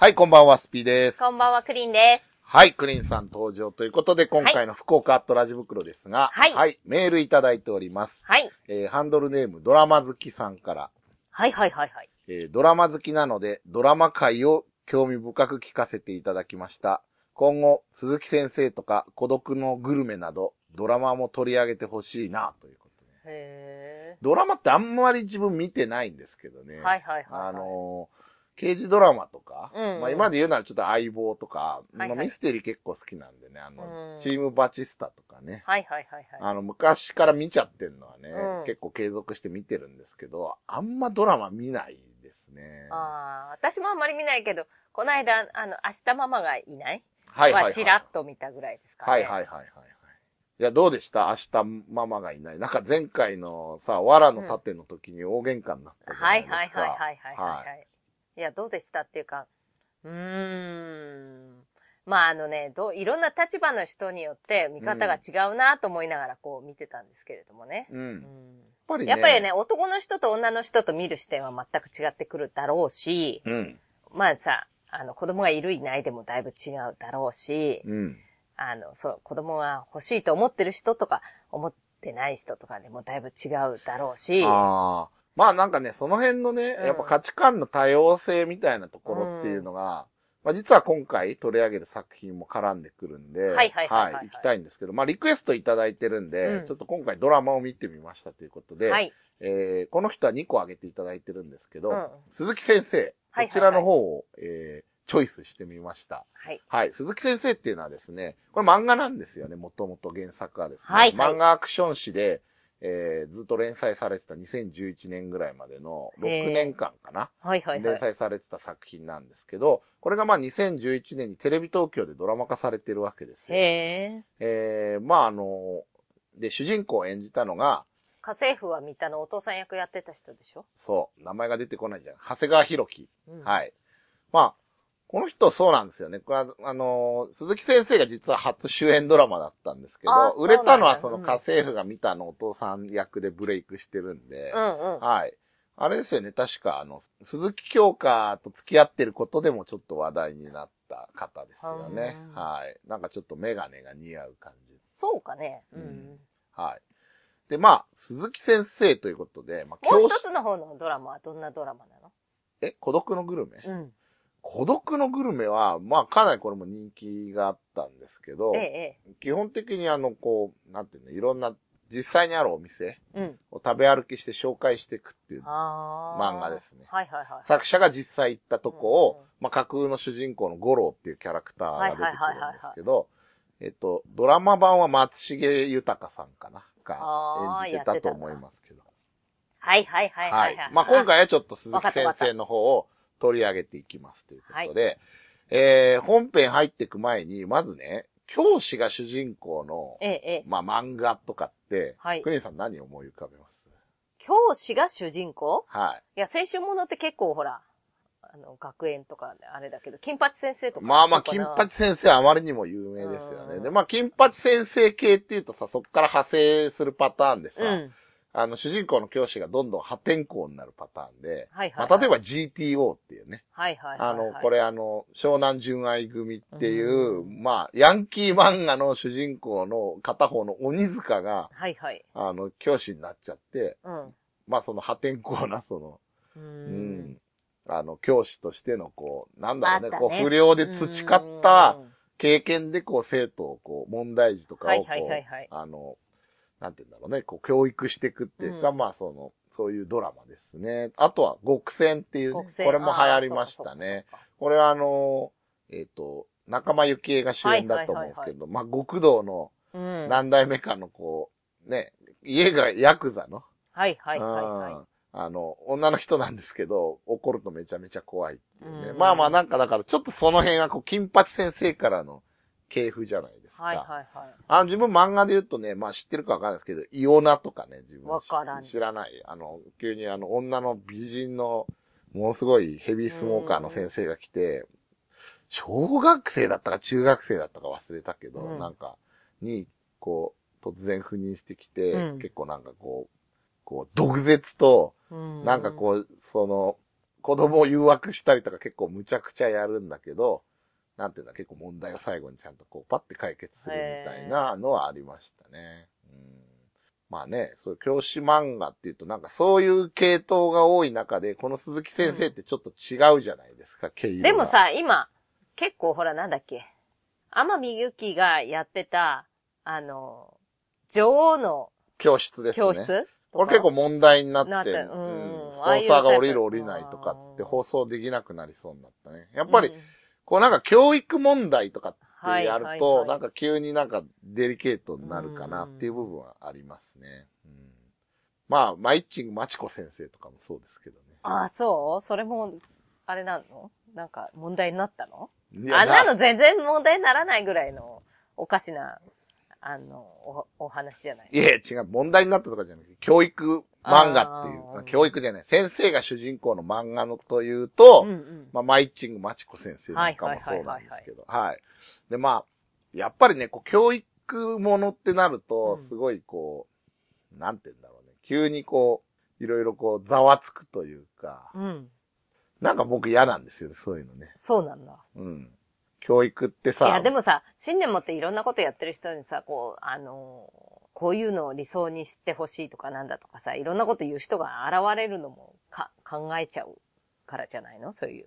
はい、こんばんは、スピーです。こんばんは、クリンです。はい、クリンさん登場ということで、今回の福岡アットラジ袋ですが、はいメールいただいております。はい。えーハンドルネームドラマ好きさんから、はいはいはいはい。えードラマ好きなので、ドラマ界を興味深く聞かせていただきました。今後、鈴木先生とか孤独のグルメなど、ドラマも取り上げてほしいな、ということで。へドラマってあんまり自分見てないんですけどね。ー。はいはいはい、はい。あのー刑事ドラマとか、うんうんまあ今で言うならちょっと相棒とか、はいはいまあミステリー結構好きなんでね、あの、うんチームバチスタとかね、はいはいはいはい。あの、昔から見ちゃってんのはね、うん結構継続して見てるんですけど、あんまドラマ見ないですね。ああ、私もあんまり見ないけど、この間、あの、明日ママがいない？はいはい、はい。チラッと見たぐらいですかね。はいはいはいはいはい。いや、どうでした？明日ママがいない。なんか前回のさ、藁の盾の時に大喧嘩になったじゃなはいいですか。はいはいはいはいはい。はいはい、いや、どうでしたっていうか、うーん。まああのね、どう、いろんな立場の人によって見方が違うなと思いながらこう見てたんですけれどもね。うん。うやっんぱりね。やっぱりね、、男の人と女の人と見る視点は全く違ってくるだろうし、うん。まあさ、あの、子供がいるいないでもだいぶ違うだろうし、うん。あの、そう、子供が欲しいと思ってる人とか、思ってない人とかでもだいぶ違うだろうし、ああ。まあなんかね、その辺のね、うんやっぱ価値観の多様性みたいなところっていうのが、まあ実は今回取り上げる作品も絡んでくるんで、はいはいはいはいはい行きたいんですけど、まあリクエストいただいてるんで、うんちょっと今回ドラマを見てみましたということで、はい。えーこの人は2個挙げていただいてるんですけど、うん鈴木先生、はいはいはいこちらの方を、えーチョイスしてみました。はい。はい。鈴木先生っていうのはですね、これ漫画なんですよね、もともと原作はですね。はいはい漫画アクション誌で、えーずっと連載されてた2011年ぐらいまでの6年間かな。はいはいはい。連載されてた作品なんですけど、これがまあ2011年にテレビ東京でドラマ化されてるわけですよ。へえ。えー、まああの、で、主人公を演じたのが、家政婦は見たのお父さん役やってた人でしょ？そう、名前が出てこないじゃん。長谷川博己。うんはい。まあ、この人そうなんですよね。これは、あのー鈴木先生が実は初主演ドラマだったんですけど、売れたのはその家政婦が見たのお父さん役でブレイクしてるんで、うんうん。はい。あれですよね、確か、あの、鈴木京香と付き合ってることでもちょっと話題になった方ですよねう。んはい。なんかちょっとメガネが似合う感じ。そうかね。ううんん。はい。で、まあ、鈴木先生ということで、まあ、もう一つの方のドラマはどんなドラマなの？え、孤独のグルメ？うん。孤独のグルメは、まあかなりこれも人気があったんですけど、ええ、え基本的にあの、こう、なんていうの、いろんな実際にあるお店。を食べ歩きして紹介していくっていう。漫画ですねはいはいはい。作者が実際行ったとこを、うんうんまあ架空の主人公の五郎っていうキャラクターが出てくるんではいはいはいはいすけど、えっと、ドラマ版は松重豊さんかなが演じてたと思いますけど。はいはいはいはいはい。まあ今回はちょっと鈴木先生の方を取り上げていきますということで、えー、本編入っていく前に、まずね、教師が主人公の、ええ、ええ。まあ漫画とかって、はいクリンさん何を思い浮かべます？教師が主人公？はい。いや、青春ものって結構ほら、あの、学園とかあれだけど、金八先生とか。まあまあ、金八先生はあまりにも有名ですよね。うんで、まあ、金八先生系っていうとさ、そこから派生するパターンでさ、うん。あの、主人公の教師がどんどん破天荒になるパターンで、はいはい、まあ、例えば GTO っていうね、はいはいはい、あの、はい。これあの、湘南純愛組っていう、うんまあ、ヤンキー漫画の主人公の片方の鬼塚が、はいはい。あの、教師になっちゃって、うん。まあ、その破天荒な、その、う。うんん、あの、教師としての、こう、なんだろうね、ねこう、不良で培った経験で、こう、生徒を、こう、問題児とかを、こう、はいはいはいはいあの、なんて言うんだろうね、こう、教育していくっていうか、うんまあ、その、そういうドラマですね。あとは、極戦っていうね、これも流行りましたね。。これはあの、えっ、と、仲間由紀恵が主演だと思うんですけど、まあ、極道の。何代目かのこう、ね、家がヤクザの、はいはいはいうんはい。あの、女の人なんですけど、怒るとめちゃめちゃ怖いっていうね。うんまあまあなんかだからちょっとその辺はこう、金八先生からの系譜じゃないですか。はいはいはい。あの、自分漫画で言うとね、まあ知ってるかわかんないですけど、イオナとかね、自分わからん知らない。あの、急にあの、女の美人の、ものすごいヘビースモーカーの先生が来て、小学生だったか中学生だったか忘れたけど、うんなんか、に、こう、突然赴任してきて、うん結構なんかこう、こう、毒舌と、うんなんかこう、その、子供を誘惑したりとか結構むちゃくちゃやるんだけど、なんていうんだ、結構問題を最後にちゃんとこうパッて解決するみたいなのはありましたね。うん、まあね、そういう教師漫画っていうとなんかそういう系統が多い中で、この鈴木先生ってちょっと違うじゃないですか、毛色が。でも、さ、今、結構ほらなんだっけ。天海祐希がやってた、あの、女王の教室ですね。教室これ結構問題になって、なってううん。んスポンサーが降りる降りないとかって放送できなくなりそうになったね。やっぱり、うんこうなんか教育問題とかってやると、はいなんか急になんかデリケートになるかなっていう部分はありますね。うん。まあ、マイッチングマチコ先生とかもそうですけどね。ああ、そう。それも、あれなの？なんか問題になったの？あんなの全然問題にならないぐらいのおかしな、あの、お、お話じゃない。いや、違う、問題になったとかじゃなくて、教育漫画っていう教育じゃない、先生が主人公の漫画のというと、うんうん。まあ、マイッチングマチコ先生なんかもそうなんですけど、はい。で、まあ、やっぱりね、こう、教育ものってなるとう、んすごいこう、なんて言うんだろうね、急にこう、いろいろこう、ざわつくというか、うん。なんか僕嫌なんですよね、そういうのね。そうなんだ。うん。教育ってさ、いや、でもさ、信念持っていろんなことやってる人にさ、こう、あの、こういうのを理想にしてほしいとかなんだとかさ、いろんなこと言う人が現れるのもか考えちゃうからじゃないの？そういう。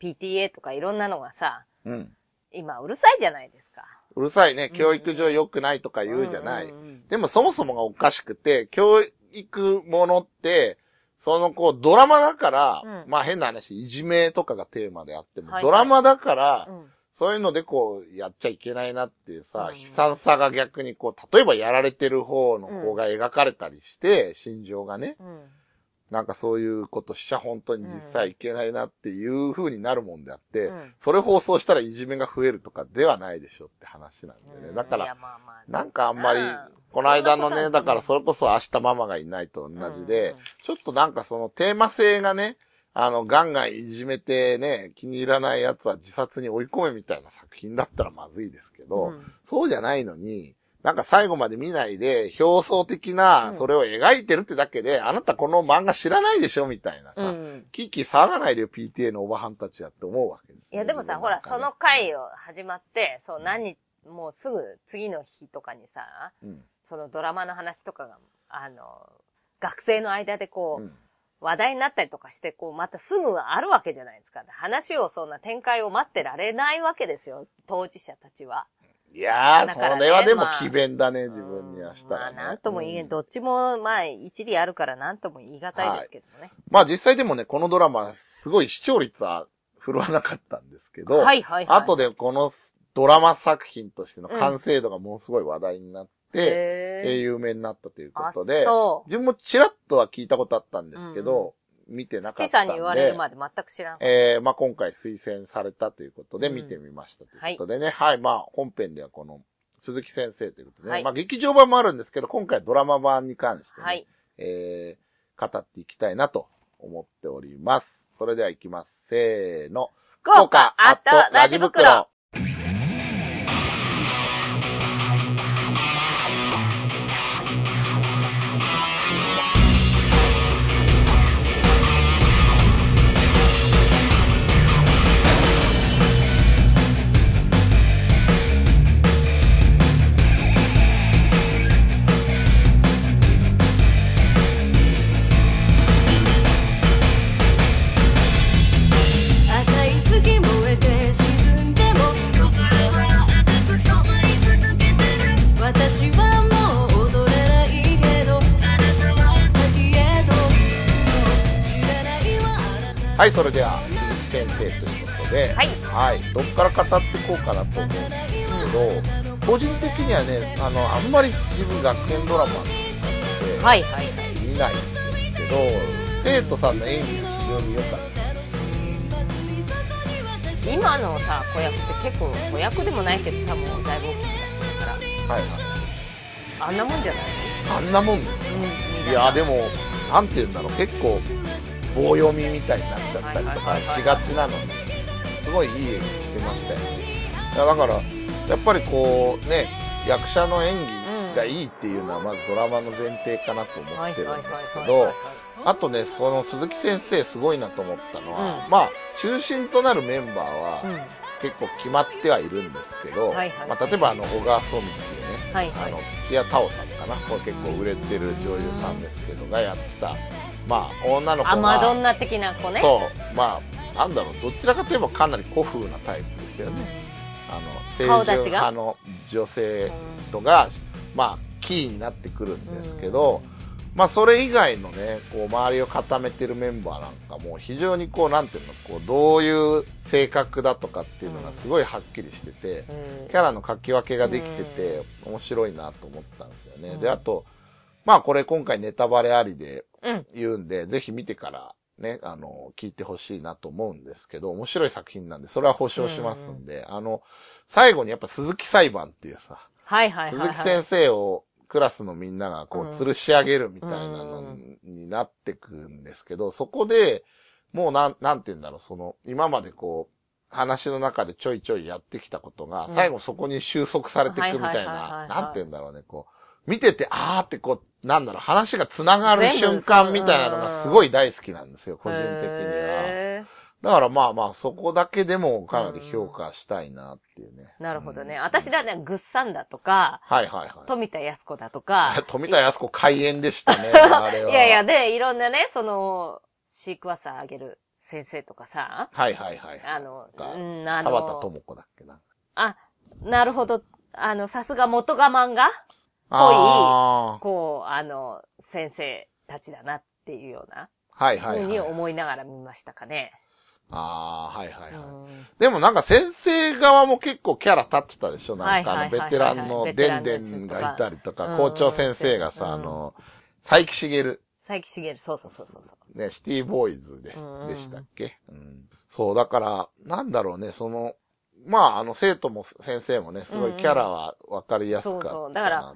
PTA とかいろんなのがさ、うん。今うるさいじゃないですか。うるさいねう、ん教育上良くないとか言うじゃない。でもそもそもがおかしくて、教育ものって、そのこう、ドラマだから、うんまあ変な話、いじめとかがテーマであっても、はいはいドラマだから、うんそういうのでこう、やっちゃいけないなっていうさ、うん。悲惨さが逆にこう、例えばやられてる方の方が描かれたりして、心情がね、うん。なんかそういうことしちゃ本当に実際いけないなっていう風になるもんであって、うん。それ放送したらいじめが増えるとかではないでしょって話なんでね。だから、まあまあなんかあんまりこの間のね、だからそれこそ明日ママがいないと同じで、うんうん。ちょっとなんかそのテーマ性がね、あの、ガンガンいじめてね、気に入らないやつは自殺に追い込めみたいな作品だったらまずいですけど、うん。そうじゃないのに、なんか最後まで見ないで、表層的なうん。それを描いてるってだけで、あなたこの漫画知らないでしょみたいなさ、うん。キーキー騒がないでよ PTA のおばはんたちやって思うわけですよ。いやでもさ、ほら、その回を始まって、そう、何日、もうすぐ次の日とかにさ、うん、そのドラマの話とかが、あの、学生の間でこう、うん話題になったりとかして、こう、またすぐあるわけじゃないですか。話をそんな展開を待ってられないわけですよ、当事者たちは。いやー、ねそれはでもまあ奇弁だね、自分にはしたら、ね。まあ、なんとも言えん、うんどっちも、まあ、一理あるからなんとも言い難いですけどね。まあ実際でもね、このドラマ、すごい視聴率は振るわなかったんですけど、はいはいはい。後でこのドラマ作品としての完成度がものすごい話題になって、えー有名になったというこあとで。自分もちらっとは聞いたことあったんですけど、見てなかったんで。さんに言われるまで全く知らん。えー、まあ今回推薦されたということでうん見てみましたということでね、はい、まあ本編ではこの鈴木先生ということでね、はいまあ劇場版もあるんですけど、今回ドラマ版に関してね、はい。えー、語っていきたいなと思っております。それでは行きます。せーの。豪華アットラジ袋。はい、それでは、先生ということで、はいはい。どっから語っていこうかなと思うんですけど、個人的にはね、あの、あんまり自分学園ドラマって、はいはいはい。見ないんですけど、生徒さんの演技が非常に良かった。今のさ、子役って結構、子役でもないけどさ、もうだいぶ大きくなってるかはいはい。ら、あんなもんじゃない？あんなもんです。うん。いや、でも、なんて言うんだろう、結構、棒読みみたいになっちゃったりとかしがちなのに、すごいいい演技してました。よ。いやだから、やっぱりこう、ね、役者の演技がいいっていうのは、まずドラマの前提かなと思ってるんですけど、あとね、その鈴木先生すごいなと思ったのは、うん。まあ、中心となるメンバーはうん。結構決まってはいるんですけど、はいはいまあ、例えばあの、小川聡美っていうね、はいはい。あの、土屋太鳳さんかな、これ結構売れてる女優さんですけど、がやってた、まあ、女の子が、あ、マドンナ的な子ね。そう、まあ、なんだろう、どちらかといえばかなり古風なタイプですよね。あの、清純顔立ちが？派の女性とが、まあ、キーになってくるんですけど、まあ、それ以外のね、こう、周りを固めてるメンバーなんかも、非常にこう、なんていうの、こう、どういう性格だとかっていうのがすごいはっきりしてて、うん。キャラの書き分けができてて、面白いなと思ったんですよね。うん。で、あと、まあ、これ今回ネタバレありでうん。言うんで、ぜひ見てからね、あの、聞いてほしいなと思うんですけど、面白い作品なんで、それは保証しますんで、あの、最後にやっぱ鈴木裁判っていうさ、はいはいはい、鈴はい。木先生をクラスのみんながこうん。う、吊るし上げるみたいなのになってくんですけど、そこで、もうなん、なんて言うんだろう、その、今までこう、話の中でちょいちょいやってきたことがう、ん。最後そこに収束されていくみたいな、い。なんて言うんだろうね、こう、見てて、あーってこう、なんだろう、話が繋がる瞬間みたいなのがすごい大好きなんですよ、個人的には。へだからまあまあ、そこだけでもかなり評価したいなっていうね。ーなるほどね。うん私だね、グッサンだとか、はいはいはい。富田康子だとか、富田康子開演でしたね、あれは。いやいや、で、いろんなね、その、シークワーサーあげる先生とかさ、はいはいはい。あの、がうん、あ田畑の、智子だっけな。あ、なるほど、あの、さすが元我慢が、あこう、あの、先生たちだなっていうような、あ。はいはいふうにはい。思いながら見ましたかね。ああ、はいはいはい。うんでもなんか先生側も結構キャラ立ってたでしょ？なんかあの、ベテランのデンデンがいたりとか、うん校長先生がさ、うんあの、佐伯茂、佐伯茂、そうそうそうそうそう。ね、シティボーイズで、うんでしたっけ？うん。そう、だから、なんだろうね、その、まあ、あの、生徒も先生もね、すごいキャラはわかりやすかったな。そうそうだから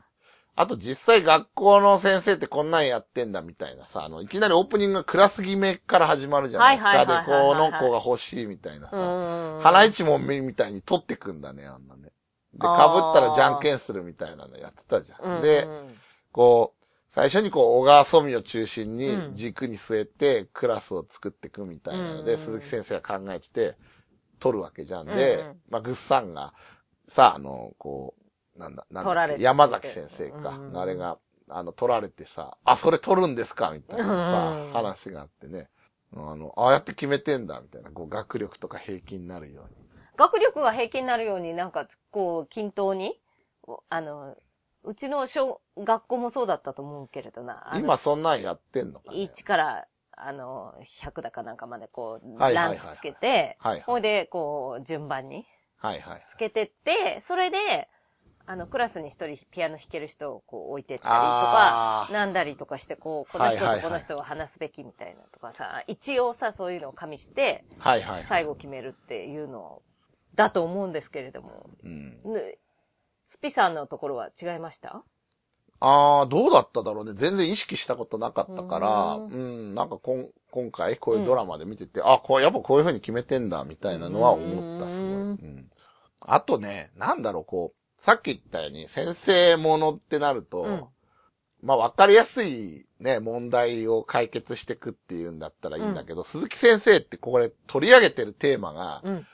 あと実際学校の先生ってこんなんやってんだみたいなさ、あの、いきなりオープニングがクラス決めから始まるじゃないですか。で、はいはいはいはいこはいの子が欲しいみたいなうさ。ん。花一問目みたいに取ってくんだね、あんなね。で、被ったらじゃんけんするみたいなのやってたじゃん。うん、で、こう、最初にこう、小川染を中心にうん軸に据えてクラスを作っていくみたいなので、うん鈴木先生が考えてて、取るわけじゃん。で、うんうんまあ、ぐっさんが、さ、あの、こう、なんだ、なんだ取られて山崎先生か。うんあれが、あの、取られてさ、あ、それ取るんですか？みたいなうんさ、話があってね。あの、ああやって決めてんだ、みたいな。こう、学力とか平均になるように。学力が平均になるように、なんか、こう、均等に、おあの、うちの小、学校もそうだったと思うけれどな。今そんなんやってんのかね。1から、あの、100だかなんかまでこう、ランクつけて、はいはいほいで、こう、順番にはいはい。つけてって、それで、あの、クラスに一人ピアノ弾ける人をこう置いてったりとか、なんだりとかして、こう、この人はいはいはいとこの人は話すべきみたいなとかさ、一応さ、そういうのを加味して、はいはい。最後決めるっていうのだと思うんですけれども、うん。ねスピさんのところは違いました？ああ、どうだっただろうね。全然意識したことなかったから、ううんん、なんかこん今回こういうドラマで見てて、あ、こう、やっぱこういう風に決めてんだ、みたいなのは思った、すごい。うんうん。あとね、なんだろう、こう、さっき言ったように、先生ものってなると、うんまあ、わかりやすいね、問題を解決していくっていうんだったらいいんだけど、鈴木先生ってこれ取り上げてるテーマが、うん。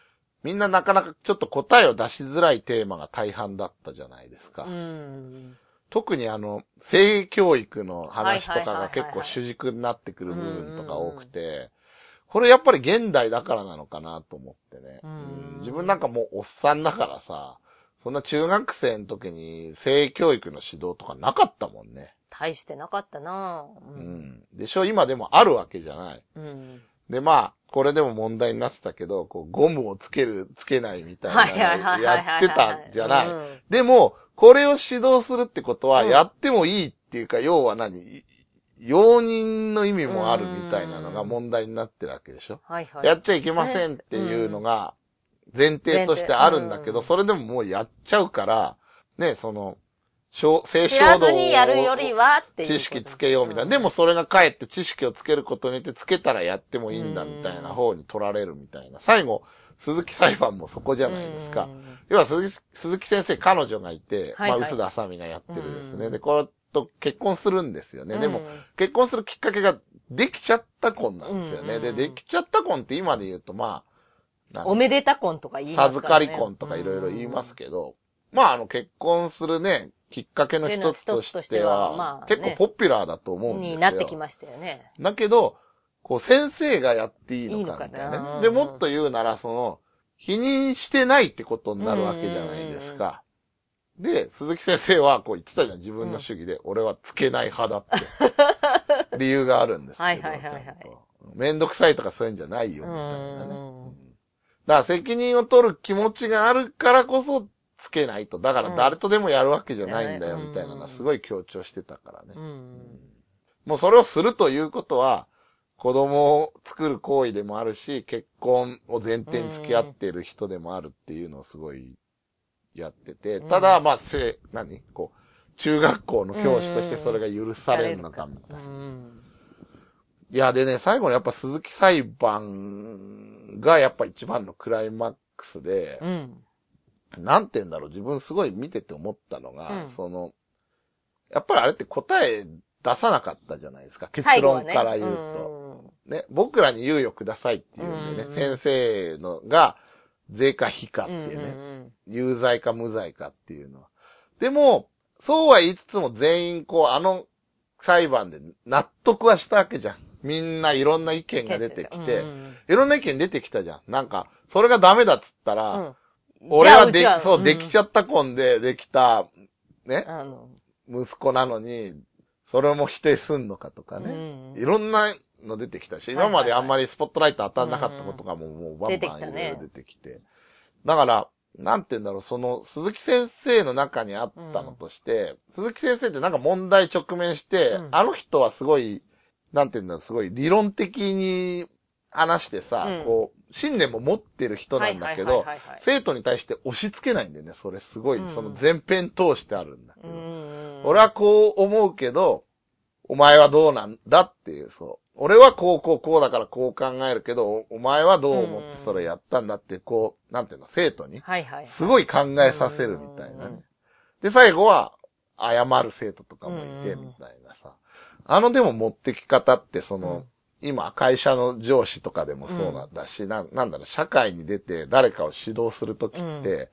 みんななかなかちょっと答えを出しづらいテーマが大半だったじゃないですか。うん。特にあの、性教育の話とかが結構主軸になってくる部分とか多くて、これやっぱり現代だからなのかなと思ってね。うんうん自分なんかもうおっさんだからさ、そんな中学生の時に性教育の指導とかなかったもんね。大してなかったなぁ。う。ん。でしょ？今でもあるわけじゃない。うん。で、まあ、これでも問題になってたけど、こう、ゴムをつける、つけないみたいはいはいはいなのはいはい。やってたじゃない。うんでも、これを指導するってことは、うんやってもいいっていうか、要は何？い容認の意味もあるみたいなのが問題になってるわけでしょ、はいはい。やっちゃいけませんっていうのが前提としてあるんだけど、それでももうやっちゃうから、ね、その、小性衝動ずにやるよりはって。知識つけようみたいな。でもそれがかえって知識をつけることによってつけたらやってもいいんだみたいな方に取られるみたいな。最後、鈴木裁判もそこじじゃないですか。。要は鈴木鈴木先生、彼女がいて、はいはいまあ、薄田あさみがやってるですね。うんで、これと結婚するんですよね。うんでも、結婚するきっかけができちゃった婚なんですよね。で、できちゃった婚って今で言うと、まあ、おめでた婚とか言います授かり婚とかいろいろ言いますけど、まあ、あの、結婚するね、きっかけの一つとししててはは、まあね結構ポピュラーだと思うんですよ。になってきましたよね。だけど、こう、先生がやっていいのかかみたいな。で、もっと言うなら、その、否認してないってことになるわけじゃないですか。で、鈴木先生はこう言ってたじゃん、自分の主義で。俺はつけない派だって。理由があるんですけど。はいはいはいはいめんどくさいとかそういうんじゃないよ、みたいなね。だから責任を取る気持ちがあるからこそつけないと。だから誰とでもやるわけじゃないんだよ、うんみたいなのはすごい強調してたからね。うん。もうそれをするということは、子供を作る行為でもあるし、結婚を前提に付き合っている人でもあるっていうのをすごいやってて、うんただ、まあ、せ、何？こう、中学校の教師としてそれが許されるのかみたいな。うんいや、でね、最後のやっぱ鈴木裁判がやっぱ一番のクライマックスで、うん。なんて言うんだろう、自分すごい見てて思ったのが、うんその、やっぱりあれって答え出さなかったじゃないですか、結論から言うと。ね、僕らに猶予くださいっていうんでね、うん先生のが、税か非かってうんいうね、うん有罪か無罪かっていうのは。でも、そうは言いつつも全員こう、あの裁判で納得はしたわけじゃん。みんないろんな意見が出てきて、うん。いろんな意見出てきたじゃん。なんか、それがダメだっつったら、うん。俺はでそう、できちゃゃった婚でできた、ね、息子なのに、それも否定すんのかとかね。うん。いろんなの出てきたし、今まであんまりスポットライト当たんなかったことがもう、もうバンバン出てきたね。いろいろ出てきて。だから、なんて言うんだろう、その、鈴木先生の中にあったのとして、鈴木先生ってなんか問題直面して、うん。あの人はすごい、なんて言うんだすごい理論的に話してさ、うんこう、信念も持ってる人なんだけど、はいはいはいはい生徒に対して押し付けないんだよね、それすごい、うんその全編通してあるんだけど。うん俺はこう思うけど、お前はどうなんだっていう、そう。俺はこうこうこうだからこう考えるけど、おお前はどう思ってそれやったんだって、こう、なんていうの、生徒に、はいはい。すごい考えさせるみたいなね。で、最後は、謝る生徒とかもいて、うんみたいなさ。あのでも持ってき方って、その、今、会社の上司とかでもそうなんだし、なんなんだろう、社会に出て誰かを指導するときって、うん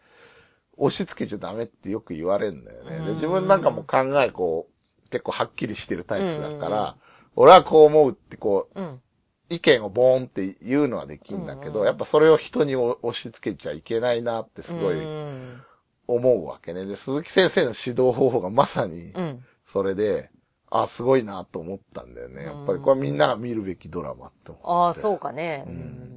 押し付けちゃダメってよく言われるんだよね。で、うん自分なんかも考えこう、結構はっきりしてるタイプだから、俺はこう思うってこう、うん。意見をボーンって言うのはできるんだけど、うんやっぱそれを人に押し付けちゃいけないなってすごいうん。思うわけね。で、鈴木先生の指導方法がまさにうん。それで、あ、すごいなと思ったんだよね。やっぱりこれはみんなが見るべきドラマって思って。ああ、そうかね。うんうん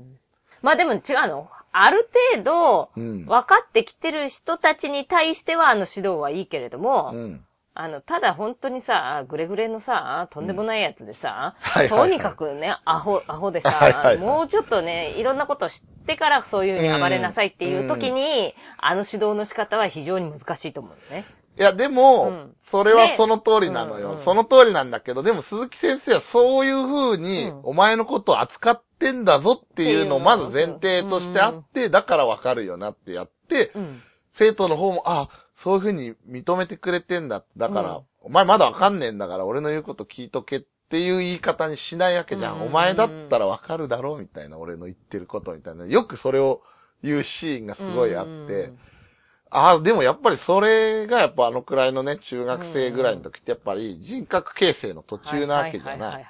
まあでも違うの。ある程度、うん。分かってきてる人たちに対してはあの指導はいいけれども、うん。あの、ただ本当にさ、グレグレのさ、とんでもないやつでさ、はいはいはいとにかくね、アホ、アホでさ、はいはいはいもうちょっとね、いろんなことを知ってからそういうふうに暴れなさいっていう時に、あの指導の仕方は非常に難しいと思うね。いや、でも、うん。それはね。その通りなのよ、うんうんその通りなんだけど、でも鈴木先生はそういう風に、うん。お前のことを扱ってんだぞっていうのをまず前提としてあって、だからわかるよなってやって、うん。生徒の方も、あ、そういう風に認めてくれてんだ。だから、うん。お前まだわかんねえんだから、俺の言うこと聞いとけっていう言い方にしないわけじゃん。うん。お前だったらわかるだろうみたいな、俺の言ってることみたいな。よくそれを言うシーンがすごいあって、うんああ、でもやっぱりそれがやっぱあのくらいのね、中学生ぐらいの時ってやっぱり人格形成の途中なわけじゃはいなはい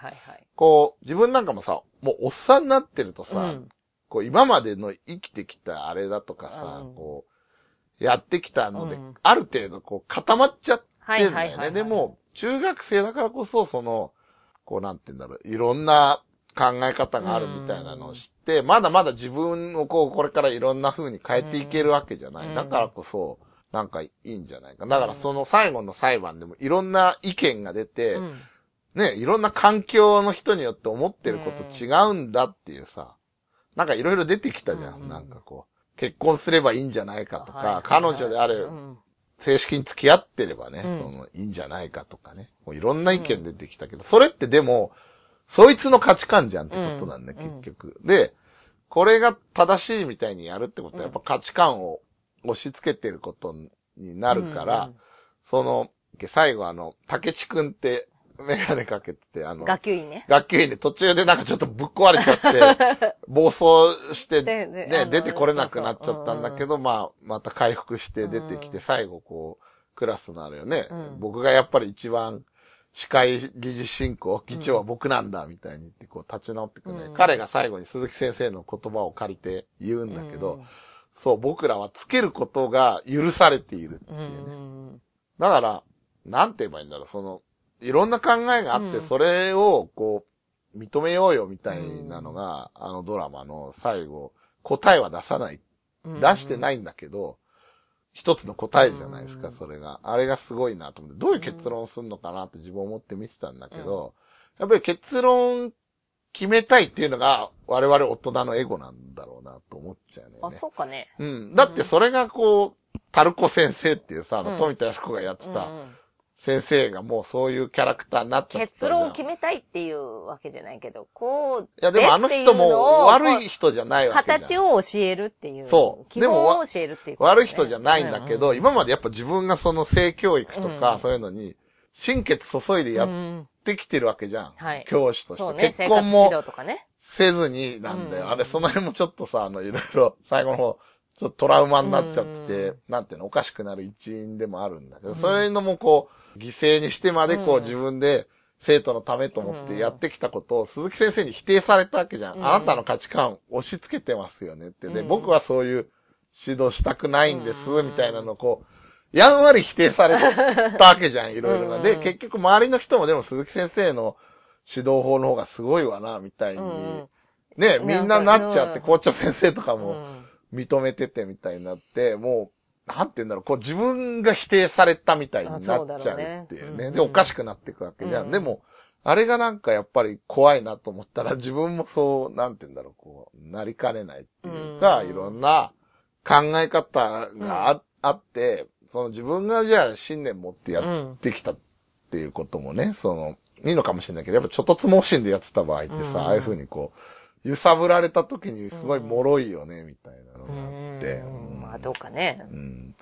こう、自分なんかもさ、もうおっさんになってるとさ、はい。うん。こう今までの生きてきたあれだとかさ、うん。こう、やってきたので、うん。ある程度こう固まっちゃってはいんだよね。でも、中学生だからこそ、その、こうなんて言うんだろう、いろんな考え方があるみたいなのを知って、まだまだ自分をこう、これからいろんな風に変えていけるわけじゃない。うんだからこそ、なんかいいんじゃないか。だからその最後の裁判でもいろんな意見が出て、うんね、いろんな環境の人によって思ってること違うんだっていうさ、なんかいろいろ出てきたじゃん。うんなんかこう、結婚すればいいんじゃないかとか、はい彼女であれ、うん正式に付き合ってればね、うんその、いいんじゃないかとかね。もういろんな意見出てきたけど、それってでも、そいつの価値観じゃんってことなんだよ、うん結局。で、これが正しいみたいにやるってことは、やっぱ価値観を押し付けてることになるから、うんその、最後あの、竹地くんって、メガネかけてて、あの、学級委員ね。学級委員で途中でなんかちょっとぶっ壊れちゃって、暴走して、ね、の出てこれなくなっちゃったんだけそど、まあ、また回復して出てきて、うん。最後こう、クラスのあれよね、うん。僕がやっぱり一番、司会議事進行、議長は僕なんだ、みたいに言って、こう、立ち直ってくね、うん彼が最後に鈴木先生の言葉を借りて言うんだけど、うんそう、僕らはつけることが許されているっていううね。ん。だから、なんて言えばいいんだろう、その、いろんな考えがあって、うんそれを、こう、認めようよみたいなのが、あのドラマの最後、答えは出さない。うん出してないんだけど、一つの答えじゃないですか、うんそれが。あれがすごいなと思って、どういう結論するのかなって自分思って見てたんだけど、やっぱり結論決めたいっていうのが、我々大人のエゴなんだろうなと思っちゃうね。あ、そうかね。うん。だってそれがこう、タルコ先生っていうさ、あの、うん富田康子がやってた、先生がもうそういうキャラクターになっちゃった結論を決めめたいっていうわけじゃないけど、こう、いやでもあの人も悪い人じゃないわけじゃん。形を教えるっていう。そう希望を教えるっていうね、悪い人じゃないんだけど、うん今までやっぱ自分がその性教育とか、うんそういうのに、心血注いでやっうんてきてるわけじゃん。はい教師として。そうね、結婚も。せずになんだよ。うんあれ、その辺もちょっとさ、あの、いろいろ、最後の方、ちょっとトラウマになっちゃってなんていうの、おかしくなる一因でもあるんだけど、うん。そういうのもこう、犠牲にしてまでこう、うん。自分で、生徒のためと思ってやってきたことを鈴木先生に否定されたわけじゃん。うん。あなたの価値観押し付けてますよねって。で、うん。僕はそういう指導したくないんです、うん。みたいなのをこう、やんわり否定されたわけじゃん、いろいろな。で、うん。結局周りの人もでも鈴木先生の指導法の方がすごいわな、みたいに。うん。ね、みんななっちゃって、うん。校長先生とかもうん認めててみたいになって、もう、なんて言うんだろう、こう自分が否定されたみたいになっちゃうっていうあそうだろうね。ね。うん。で、おかしくなっていくわけじゃん。うん。でも、あれがなんかやっぱり怖いなと思ったら、自分もそう、なんて言うんだろう、こう、なりかねないっていうか、うん。いろんな考え方があ,、あって、その自分がじゃあ信念持ってやってきたっていうこともね、その、いいのかもしれないけど、やっぱちょっとつもしんでやってた場合ってさ、うん。ああいう風にこう、揺さぶられた時にすごい脆いよね、みたいなのがあって。うんまあ、どうかね。うん。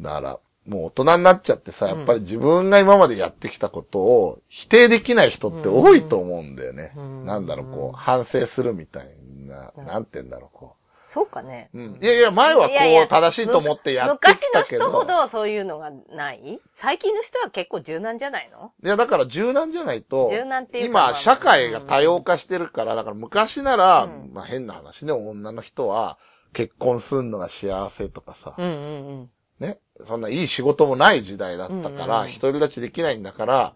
だから、もう大人になっちゃってさ、やっぱり自分が今までやってきたことを否定できない人って多いと思うんだよね。うんなんだろう、こう、反省するみたいな、うんなんて言うんだろう、こそうかね。う。うん。いやいや、前はこう、正しいと思ってやってきたけど。昔の人ほどそういうのがない？最近の人は結構柔軟じゃないの？いや、だから柔軟じゃないと、柔軟っていう今、あ社会が多様化してるから、だから昔なら、うん。まあ変な話ね、女の人は結婚すんのが幸せとかさ、うんうんね、そんないい仕事もない時代だったから、うんうん。立ちできないんだから、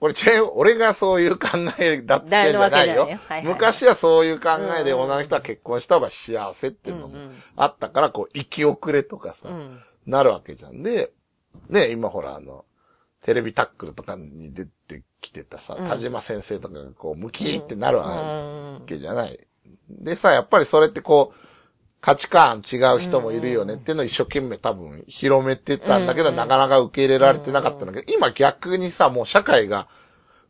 これ違う、俺がそういう考えだってんじゃ ないよ。はいはい昔はそういう考えで女の人は結婚した方が幸せっていうのもあったから、こう、生き遅れとかさ、うん。うん。なるわけじゃん。で、ね、今ほら、あの、テレビタックルとかに出てきてたさ、うん田島先生とかがこう、ムキーってなるわうんけじゃない。でさ、やっぱりそれってこう、価値観違う人もいるよねっていうのを一生懸命多分広めてたんだけど、うん。なかなか受け入れられてなかったんだけど、今逆にさ、もう社会が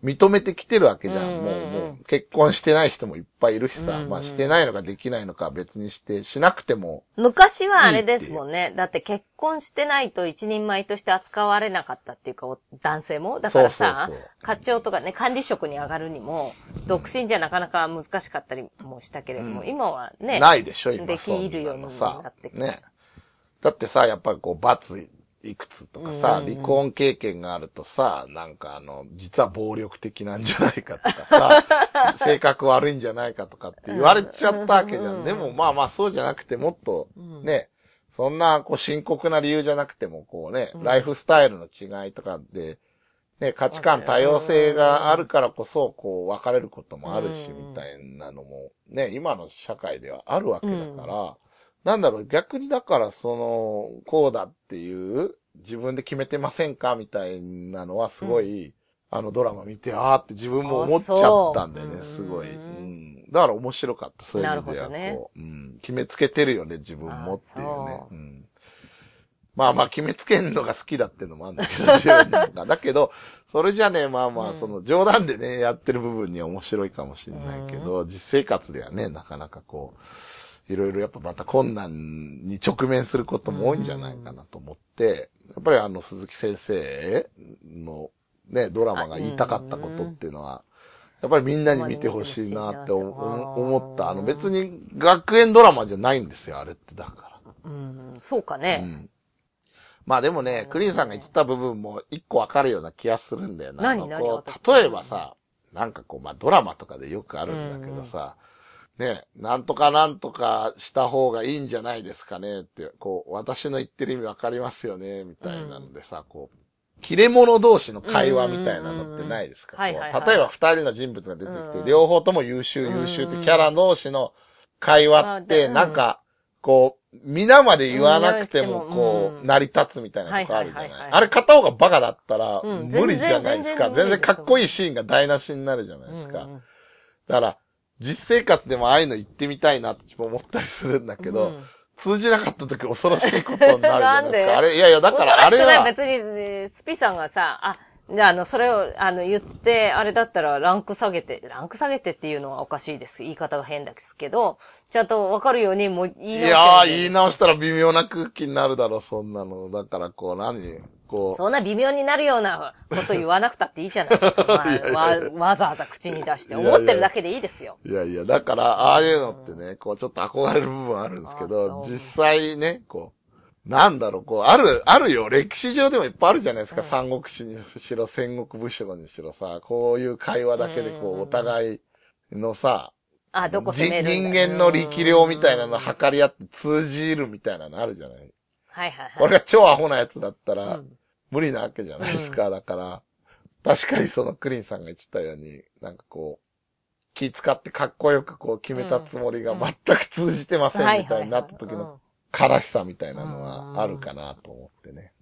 認めてきてるわけじゃん。うんもう、もう結婚してない人もいっぱいいるしさ、うんまあしてないのかできないのかは別にして、しなくても、昔はあれですもんね。だって結婚してないと一人前として扱われなかったっていうか、お男性も。だからさそうそうそう、課長とかね、管理職に上がるにも、独身じゃなかなか難しかったりもしたけれども、うん。今はね、ないでしょ、今。できるようになってきた。ね。だってさ、やっぱりこう、バツいくつとかさ、うん離婚経験があるとさ、なんかあの、実は暴力的なんじゃないかとかさ、性格悪いんじゃないかとかって言われちゃったわけじゃうんん。でもまあまあそうじゃなくて、もっとうん。ね、そんなこう深刻な理由じゃなくても、こうね、うん。ライフスタイルの違いとかで、ね、価値観多様性があるからこそ、こう、別れることもあるし、うん。みたいなのも、ね、今の社会ではあるわけだから、なんだろう、逆にだから、その、こうだっていう、自分で決めてませんかみたいなのは、すごい、あのドラマ見て、あーって自分も思っちゃったんだよねすごい。ううんん。だから面白かった、そういう意味では、なるほどねこう、うん。決めつけてるよね、自分もっていうね。ううん。まあまあ、決めつけんのが好きだっていうのもあるんだけど、自分がだけど、それじゃね、まあまあ、うんその冗談でね、やってる部分には面白いかもしれないけど、実生活ではね、なかなかこう、いろいろやっぱまた困難に直面することも多いんじゃないかなと思って、やっぱりあの鈴木先生のね、ドラマが言いたかったことっていうのは、やっぱりみんなに見てほしいなって思思った。あの別に学園ドラマじゃないんですよ、あれってだかうん、そうから。うね。ん。まあでもね、クリーンさんが言ってた部分も一個わかるような気がするんだよな。何何う例えばさ、なんかこう、まあドラマとかでよくあるんだけどさ、ね、なんとかなんとかした方がいいんじゃないですかねって、こう、私の言ってる意味わかりますよね、みたいなのでさ、こう、切れ者同士の会話みたいなのってないですか？例えば二人の人物が出てきて、うんうん。両方とも優秀優秀ってキャラ同士の会話って、なんか、こう、皆まで言わなくても、うん。こう、うん成り立つみたいなとこあるじゃない。あれ片方がバカだったら、うん。無理じゃないですか。全然かっこいいシーンが台無しになるじゃないですか。うんうん。だから、実生活でもああいうの言ってみたいなって思ったりするんだけど、うん通じなかった時恐ろしいことになるじゃないですか。で？あれ、いやいや、だからあれは、別に、ねスピさんがさ、あ、であの、それを、あの、言って、あれだったらランク下げて、ランク下げてっていうのはおかしいです。言い方が変ですけど、ちゃんとわかるようにもう言い直していやー、言いい直したら微妙な空気になるだろう、そんなの。だから、こう、何？こう、そんな微妙になるようなこと言わなくたっていいじゃないですか。ま あいやいやいやわわざわざ口に出して。思ってるだけでいいですよ。いやいや、だから、ああいうのってね、こう、ちょっと憧れる部分あるんですけあど実際ね、こう、なんだろう、こう、ある、あるよ、歴史上でもいっぱいあるじゃないですか、うん三国志にしろ、戦国武将にしろさ、こういう会話だけで、こう、うんお互いのさ、あ、どこ攻めるんだ人間の力量みたいなの測り合って通じるみたいなのあるじゃない。はいはいはい。これが超アホなやつだったら、うん無理なわけじゃないですか。だから、確かにそのクリンさんが言ってたように、なんかこう、気使ってかっこよくこう決めたつもりがうん全く通じてませんみたいになった時の悲しさみたいなのはあるかなと思ってね。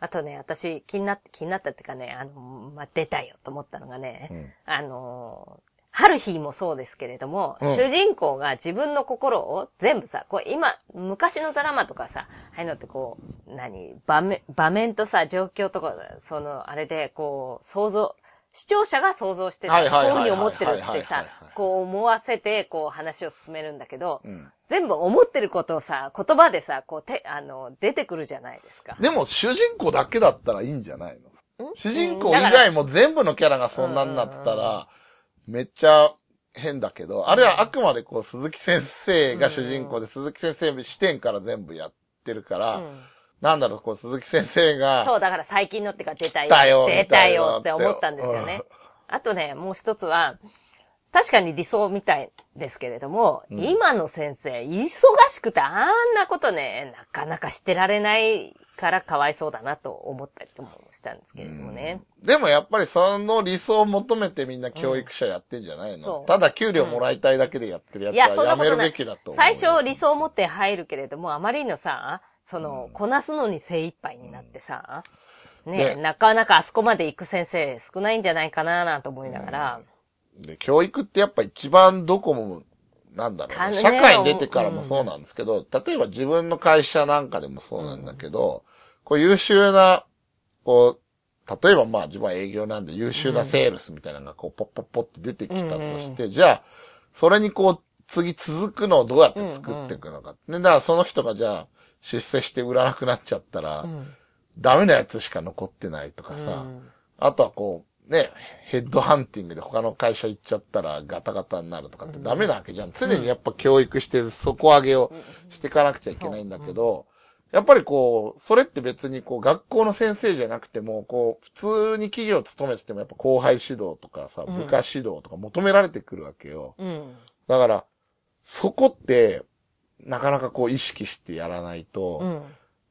あとね、私気になって、気になったっていうかね、あの、まあ、出たよと思ったのがね、うん。あのー、春日もそうですけれども、うん。主人公が自分の心を全部さ、こう今、昔のドラマとかさ、ああいうのってこう、何、場面、場面とさ、状況とか、その、あれで、こう、想像、視聴者が想像してさ、はいはいはいこういうふうに思ってるってはいはいはいさはい、こう思わせて、こう話を進めるんだけど、うん。全部思ってることをさ、言葉でさ、こう、て、あの、出てくるじゃないですか。でも主人公だけだったらいいんじゃないの？ん？主人公以だから外も全部のキャラがそんなになってたら、めっちゃ変だけど、あれはあくまでこう鈴木先生が主人公で、鈴木先生視点から全部やってるから、うん。なんだろう、こう鈴木先生が、そう、だから最近のってか出たよ。出たよ出たよって思ったんですようん。ね。あとね、もう一つは、確かに理想みたいですけれども、うん。今の先生、忙しくてあんなことね、なかなかしてられないからかわいそうだなと思ったりもしたんですけれどもね。うん。でもやっぱりその理想を求めてみんな教育者やってんじゃないの、そう。ただ給料もらいたいだけでやってるやつはやめるべきだと思う。最初理想を持って入るけれども、あまりのさ、その、うん。こなすのに精一杯になってさ、ねね。なかなかあそこまで行く先生少ないんじゃないかななんて思いながら、で、教育ってやっぱ一番どこも、なんだろうね、社会に出てからもそうなんですけど、例えば自分の会社なんかでもそうなんだけど、こう優秀な、こう、例えばまあ自分は営業なんで優秀なセールスみたいなのがこうポッポッポって出てきたとして、じゃあ、それにこう次続くのをどうやって作っていくのか。ね、だからその人がじゃあ出世して売らなくなっちゃったら、うん。ダメなやつしか残ってないとかさ、うん。あとはこう、ね、ヘッドハンティングで他の会社行っちゃったらガタガタになるとかってダメなわけじゃん。常にやっぱ教育して底上げをしていかなくちゃいけないんだけど、やっぱりこう、それって別にこう学校の先生じゃなくても、こう、普通に企業勤めててもやっぱ後輩指導とかさ、うん部下指導とか求められてくるわけよ。うん。だから、そこって、なかなかこう意識してやらないうん。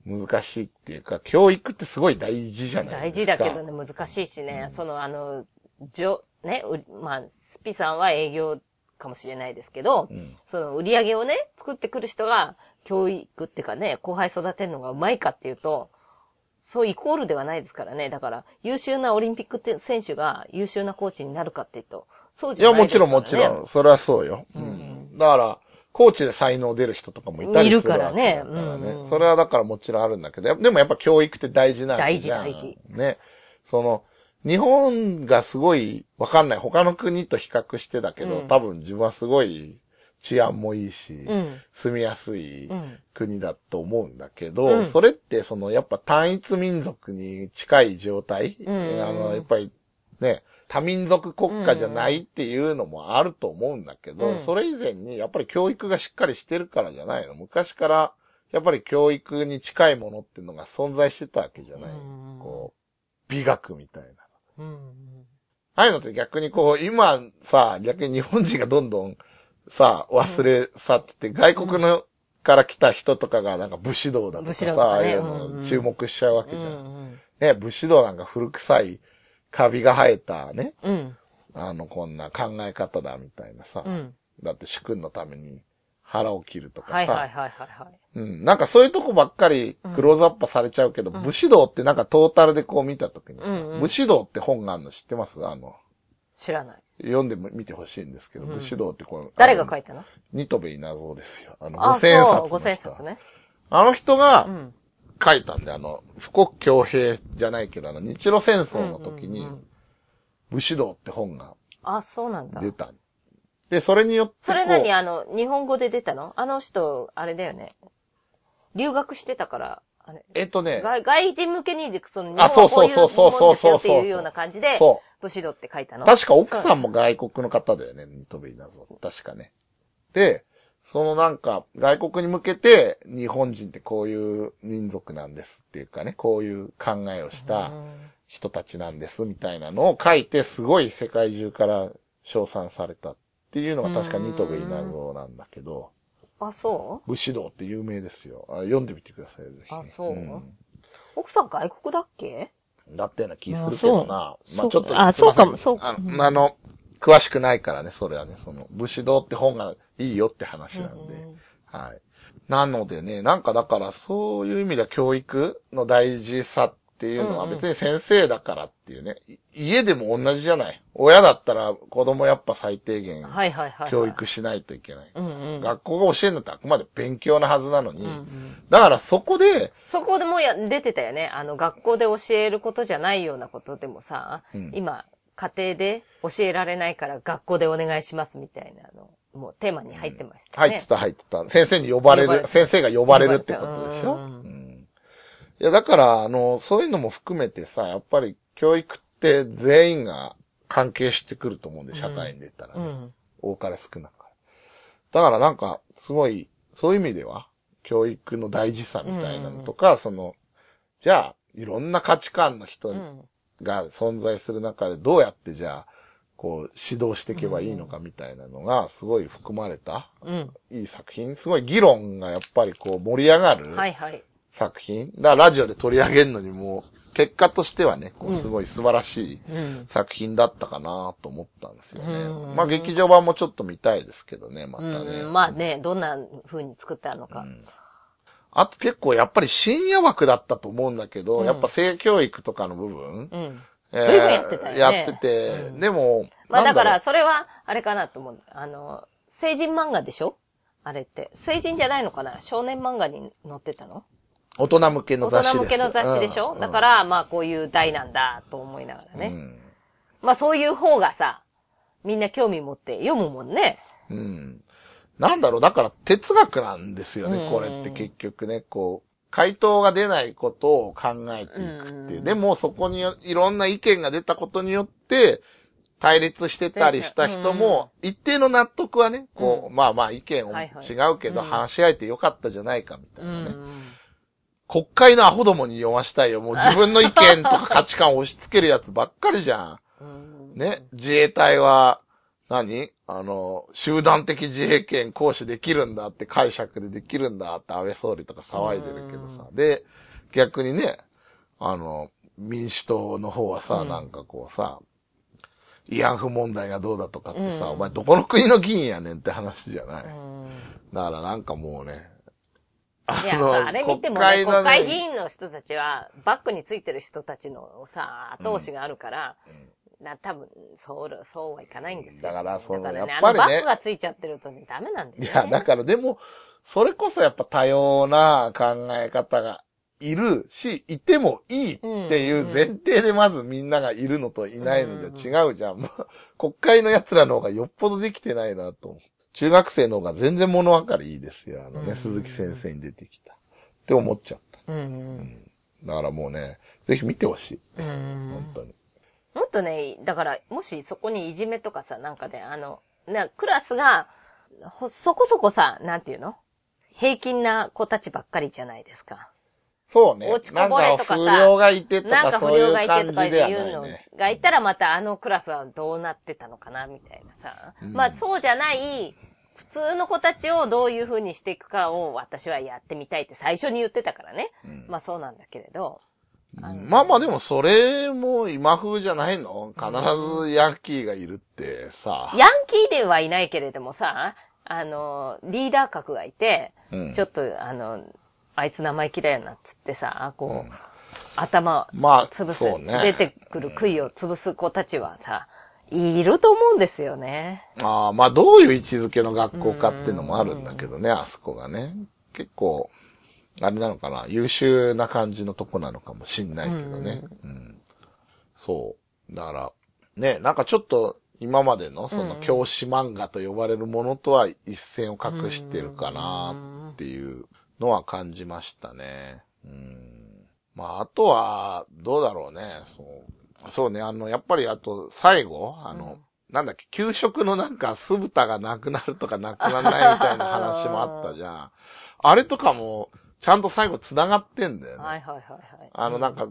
と難しいっていうか、教育ってすごい大事じゃない大ですか。事だけどね、難しいしね、その、あの、じょ、ね、まあ、スピさんは営業かもしれないですけど、うん。その売り上げをね、作ってくる人が、教育っていうかね、後輩育てるのがうまいかっていうと、そうイコールではないですからね。だから、優秀なオリンピックて選手が優秀なコーチになるかっていうと、そういや、じゃないですから、ね。もちろんもちろん、それはそうよ。ううんん。だから、コーチで才能出る人とかもいたりするいるからね。わけだからね。うん。それはだからもちろんあるんだけど、でもやっぱ教育って大事なん大事大事。ね。その、日本がすごい、わかんない。他の国と比較してだけど、うん。多分自分はすごい治安もいいし、うん。住みやすいうん。国だと思うんだけど、うん。それってそのやっぱ単一民族に近い状態、うん。あの、やっぱりね、多民族国家じゃないっていうのもあると思うんだけど、うんそれ以前にやっぱり教育がしっかりしてるからじゃないの。昔からやっぱり教育に近いものっていうのが存在してたわけじゃない。うんこう、美学みたいな。うん。ああいうのって逆にこう、今さ、逆に日本人がどんどんさ、忘れ去ってて、外国のから来た人とかがなんか武士道だとかさ、ああいうの注目しちゃうわけうじゃん。ん。ね、武士道なんか古臭いカビが生えたね、うん。あの、こんな考え方だみたいなさ。うん。だって主君のために腹を切るとかさ。はいはいはいはいはい。うん。なんかそういうとこばっかりクローズアップされちゃうけど、うん武士道ってなんかトータルでこう見たときにさ、うんうん武士道って本があるの知ってます？あの、知らない。読んでみてほしいんですけど、うん武士道ってこう。誰が書いいたの？ニトベイナゾーですよ。あの、あ、五千円札。五千円札ね。あの人がうん。書いたんで、あの、富国強兵じゃないけど、あの、日露戦争の時に武士道って本があ、そうなんだ。出た。で、それによって。それ何あの、日本語で出たの？あの人、あれだよね。留学してたから、あれ。えっとね、外外人向けに、その、日あ本はこういうそうそうそうそうもんですよっていうような感じで、そ武士道って書いたの。確か奥さんも。も外国の方だよね、ニトベイナゾー。確かね。で、そのなんか、外国に向けて、日本人ってこういう民族なんですっていうかね、こういう考えをした人たちなんですみたいなのを書いて、すごい世界中から称賛されたっていうのが確かニトベイナゾーなんだけど、あ、そう？武士道って有名ですよ。あ読んでみてください、ぜひ、あそう？ん。奥さん外国だっけ？だったような気するけどな。そう。まあちょっと。あそうかも。そうか。あうん。の、あの詳しくないからね、それはね、その、武士道って本がいいよって話なんで。うんはい。なのでね、なんかだからそういう意味では教育の大事さっていうのはうんうん別に先生だからっていうね、い家でも同じじゃない。親だったら子供やっぱ最低限はいはいはいはい。教育しないといけない。うんうん。学校が教えるのってあくまで勉強なはずなのに、うんうんだからそこで、そこでもや、出てたよね。あの、学校で教えることじゃないようなことでもさ、うん今、家庭で教えられないから学校でお願いしますみたいなの、もうテーマに入ってましたね。入ってた入ってた。先生に呼ばれる、れ先生が呼ばれるってことでしょ？うんうんいや、だから、あの、そういうのも含めてさ、やっぱり教育って全員が関係してくると思うんで、社会に出たらね。うん。多かれ少なかれ。だからなんか、すごい、そういう意味では、教育の大事さみたいなのとか、その、じゃあ、いろんな価値観の人うん。が存在する中で、どうやってじゃあ、こう、指導していけばいいのかみたいなのが、すごい含まれた、うん。いい作品。すごい議論がやっぱりこう、盛り上がるはいはい。作品。だからラジオで取り上げるのにも、結果としてはね、こうんう、すごい素晴らしいうん。作品だったかなと思ったんですよね。うんまあ、劇場版もちょっと見たいですけどね、またね。うん、まあね、どんな風に作ってあるのか。うんあと結構やっぱり深夜枠だったと思うんだけど、うんやっぱ性教育とかの部分、うん。えー随分やってたよねやってて、うんでも、まあだから、それは、あれかなと思う。あの、成人漫画でしょ？あれって。成人じゃないのかな？少年漫画に載ってたの？う大人向けの大雑誌です。人向けの雑誌でしょ、うんだか、ら、まあこういう題なんだと思いながらね。うんまあそういう方がさ、みんな興味持って読むもんね。うん。なんだろう、だから哲学なんですよね、うんこれって結局ね、こう、回答が出ないことを考えていくっていう。うんでも、そこにいろんな意見が出たことによって、対立してたりした人も、一定の納得はね、こう、うまあまあ意見を違うけど、うん話し合えてよかったじゃないかみたういなね。ん。国会のアホどもに読ましたいよ。もう自分の意見とか価値観を押し付けるやつばっかりじゃんね、自衛隊は何、あの、集団的自衛権行使できるんだって解釈でできるんだって安倍総理とか騒いでるけどさ。で、逆にね、あの、民主党の方はさ、うん。なんかこうさ、慰安婦問題がどうだとかってさ、うん。お前どこの国の議員やねんって話じゃない。うん。だからなんかもうね、いや、さ、あれ見てもね、国会のね。国会議員の人たちは、バックについてる人たちのさ、後押しがあるから、な、多分、そう、そうはいかないんですよ。だからそのね、やっぱりねバックがついちゃってるとね、ダメなんだよね。いや、だからでも、それこそやっぱ多様な考え方がいるし、いてもいいっていう前提でまずみんながいるのといないのじゃ違うじゃん。ま あ国会の奴らの方がよっぽどできてないなと。中学生の方が全然物分かりいいですよ。あのね、うん鈴木先生に出てきた。って思っちゃった。うん。だからもうね、ぜひ見てほしい。うん。本当に。もっとね、だから、もしそこにいじめとかさ、なんかね、あの、な、クラスが、ほそこそこさ、なんていうの？平均な子たちばっかりじゃないですか。そうね。落ちこぼれとかさなんか不良がいてとなんか不良がいてとかいうの。がいたらまたあのクラスはどうなってたのかなみたいなさ。うんまあそうじゃない、普通の子たちをどういう風にしていくかを私はやってみたいって最初に言ってたからね。うんまあそうなんだけれど。まあまあでもそれも今風じゃないの？必ずヤンキーがいるってさ。ヤンキーではいないけれどもさ、あの、リーダー格がいて、うんちょっとあの、あいつ生意気だよなっつってさ、こう、うん頭まあ、潰す、そうね。出てくる杭を潰す子たちはさ、いると思うんですよね。ああ、まあどういう位置づけの学校かっていうのもあるんだけどね、あそこがね。結構、あれなのかな、優秀な感じのとこなのかもしんないけどね。うん。そう。だから、ね、なんかちょっと今までのそのうん教師漫画と呼ばれるものとは一線を画してるかなっていうのは感じましたね。うん。まああとは、どうだろうね、そう。そうね、あの、やっぱりあと最後、あの、なんだっけ、給食のなんか酢豚がなくなるとかなくならないみたいな話もあったじゃん。あれとかも、ちゃんと最後繋がってんだよね。はいはいはいはい。あの、なんか、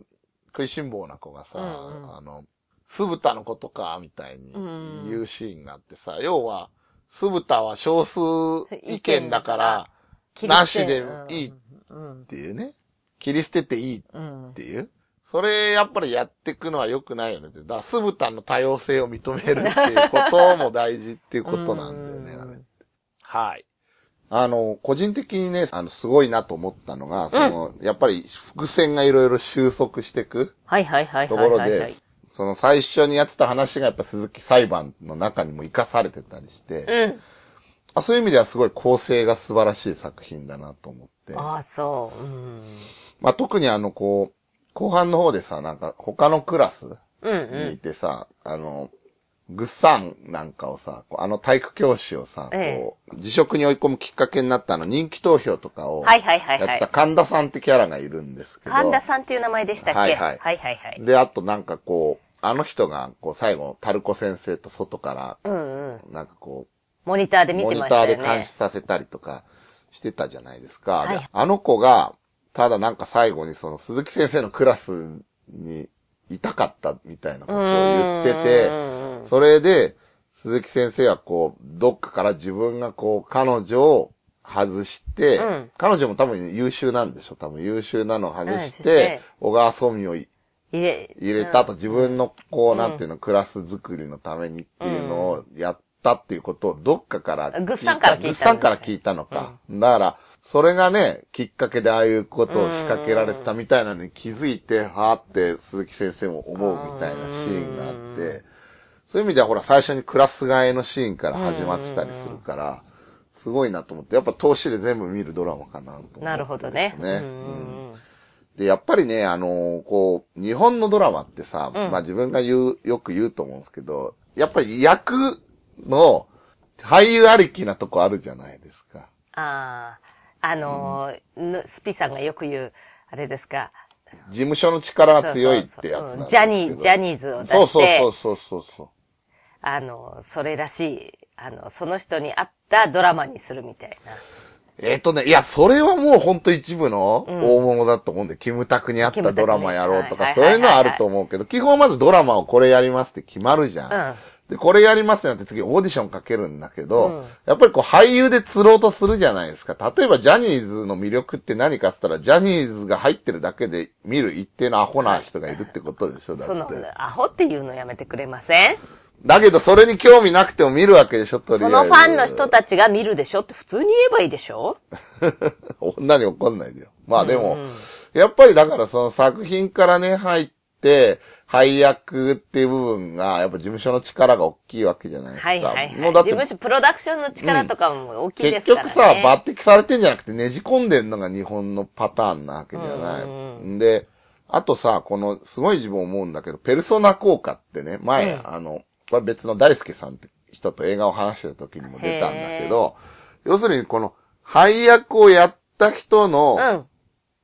食いしん坊な子がさ、うんうんあの、酢豚のことか、みたいにうん言うシーンがあってさ、要は、酢豚は少数意見だから、なしでいいっうん。ていうね。切り捨てていいっうん。ていう。それ、やっぱりやっていくのは良くないよねって。だから、酢豚の多様性を認めるっていうことも大事っていうことなんだよね、あれ。はい。あの、個人的にね、あの、すごいなと思ったのが、その、やっぱり伏線がいろいろ収束していくはいはいはいところでい。、その最初にやってた話がやっぱ鈴木裁判の中にも活かされてたりして、うん。あそういう意味ではすごい構成が素晴らしい作品だなと思って。ああ、そう。うん。まあ、特にあの、こう、後半の方でさ、なんか他のクラスうんにいうてさ、あの、グッサンなんかをさ、あの体育教師をさ、ええこう、辞職に追い込むきっかけになったあの人気投票とかを、ん。はいはいはいやってたはい。神田さんってキャラがいるんですけど。神田さんっていう名前でしたっけ？はいはいはいはいはい。で、あとなんかこう、あの人が、こう、最後、タルコ先生と外から、うんうん。なんかこモニターでう、見モニてましたよターで監視ね。させたりとかしてたじゃないですか。はいであの子が、ただなんか最後にその鈴木先生のクラスにいたかったみたいなことを言ってて、てそれで、鈴木先生はこう、どっかから自分がこう、彼女を外して、うん。彼女も多分優秀なんでしょ多分優秀なのを外しうん小川聡美を入入れ、れたと、自分のこう、うんなんていうの、クラス作りのためにっていうのをやったっていうことをどっかから。ぐっさんから聞いたぐっさんから聞いたのか。だから、それがね、きっかけでああいうことを仕掛けられてたみたいなのに気づいて、はーって鈴木先生も思うみたいなシーンがあって、そういう意味ではほら最初にクラス替えのシーンから始まってたりするから、すごいなと思って、やっぱ投資で全部見るドラマかなと思って、なるほどね。ね。うんうんで、やっぱりね、あのーこう、日本のドラマってさ、うん。まあ自分が言う、よく言うと思うんですけど、やっぱり役の俳優ありきなとこあるじゃないですか。ああ、あのスピさんがよく言う、あれですか。事務所の力が強いってやつなんです。ジャニー、ジャニーズを出して、そうそうそうそうそう。あの、それらしい、あの、その人に合ったドラマにするみたいな。えっ、とね、いや、それはもうほんと一部のうん大物だと思うんで、キムタクに合ったドラマやろうとか、そういうのはあると思うけど、基本はまずドラマをこれやりますって決まるじゃん。うん。で、これやりますなんて次オーディションかけるんだけど、うんやっぱりこう俳優で釣ろうとするじゃないですか。例えばジャニーズの魅力って何かって言ったら、ジャニーズが入ってるだけで見る一定のアホな人がいるってことでしょ、だそのって。、アホっていうのやめてくれません？だけどそれに興味なくても見るわけでしょ、とりあえず。そのファンの人たちが見るでしょって普通に言えばいいでしょ？女に怒んないでよ。まあでも、うんやっぱりだからその作品からね、入って、配役っていう部分が、やっぱ事務所の力が大きいわけじゃないですか。はいはいはい。もうだって事務所、プロダクションの力とかも大きいで結すからね。局さ、抜擢されてんじゃなくてねじ込んでんのが日本のパターンなわけじゃない。うんで、あとさ、この、すごい自分思うんだけど、ペルソナ効果ってね、前、うんあの、これ別の大輔さんって人と映画を話してた時にも出たんだけど、要するにこの、配役をやった人の、うん。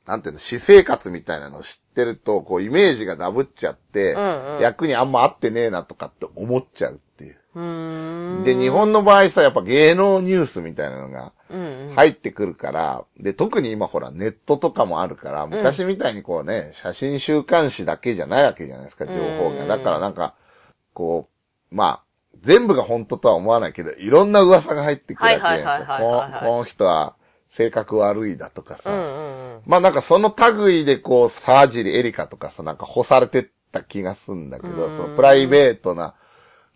なんていうの、私生活みたいなのを知っってると、こう、イメージがダブっちゃって、うんうん役にあんま合ってねえなとかって思っちゃうっていう。う。で、日本の場合さ、やっぱ芸能ニュースみたいなのがうんうん。入ってくるから、で、特に今ほら、ネットとかもあるから、昔みたいにこうね、写真週刊誌だけじゃないわけじゃないですか、情報が。うんだからなんか、こう、まあ、全部が本当とは思わないけど、いろんな噂が入ってくるわけじゃないですか。この人は性格悪いだとかさ。うんうんうん。まあなんかその類でこう、沢尻エリカとかさ、なんか干されてった気がするんだけど、うんそのプライベートな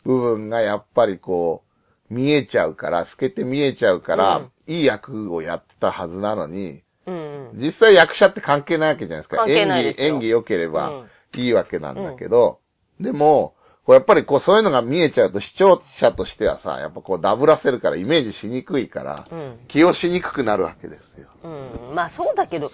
部分がやっぱりこう、見えちゃうから、透けて見えちゃうから、うんいい役をやってたはずなのに、うんうん。実際役者って関係ないわけじゃないですか。すよ演技、演技良ければうんいいわけなんだけど、でも、こうやっぱりこうそういうのが見えちゃうと視聴者としてはさ、やっぱこうダブらせるからイメージしにくいから、うん。起用しにくくなるわけですよ。うん。まあそうだけど、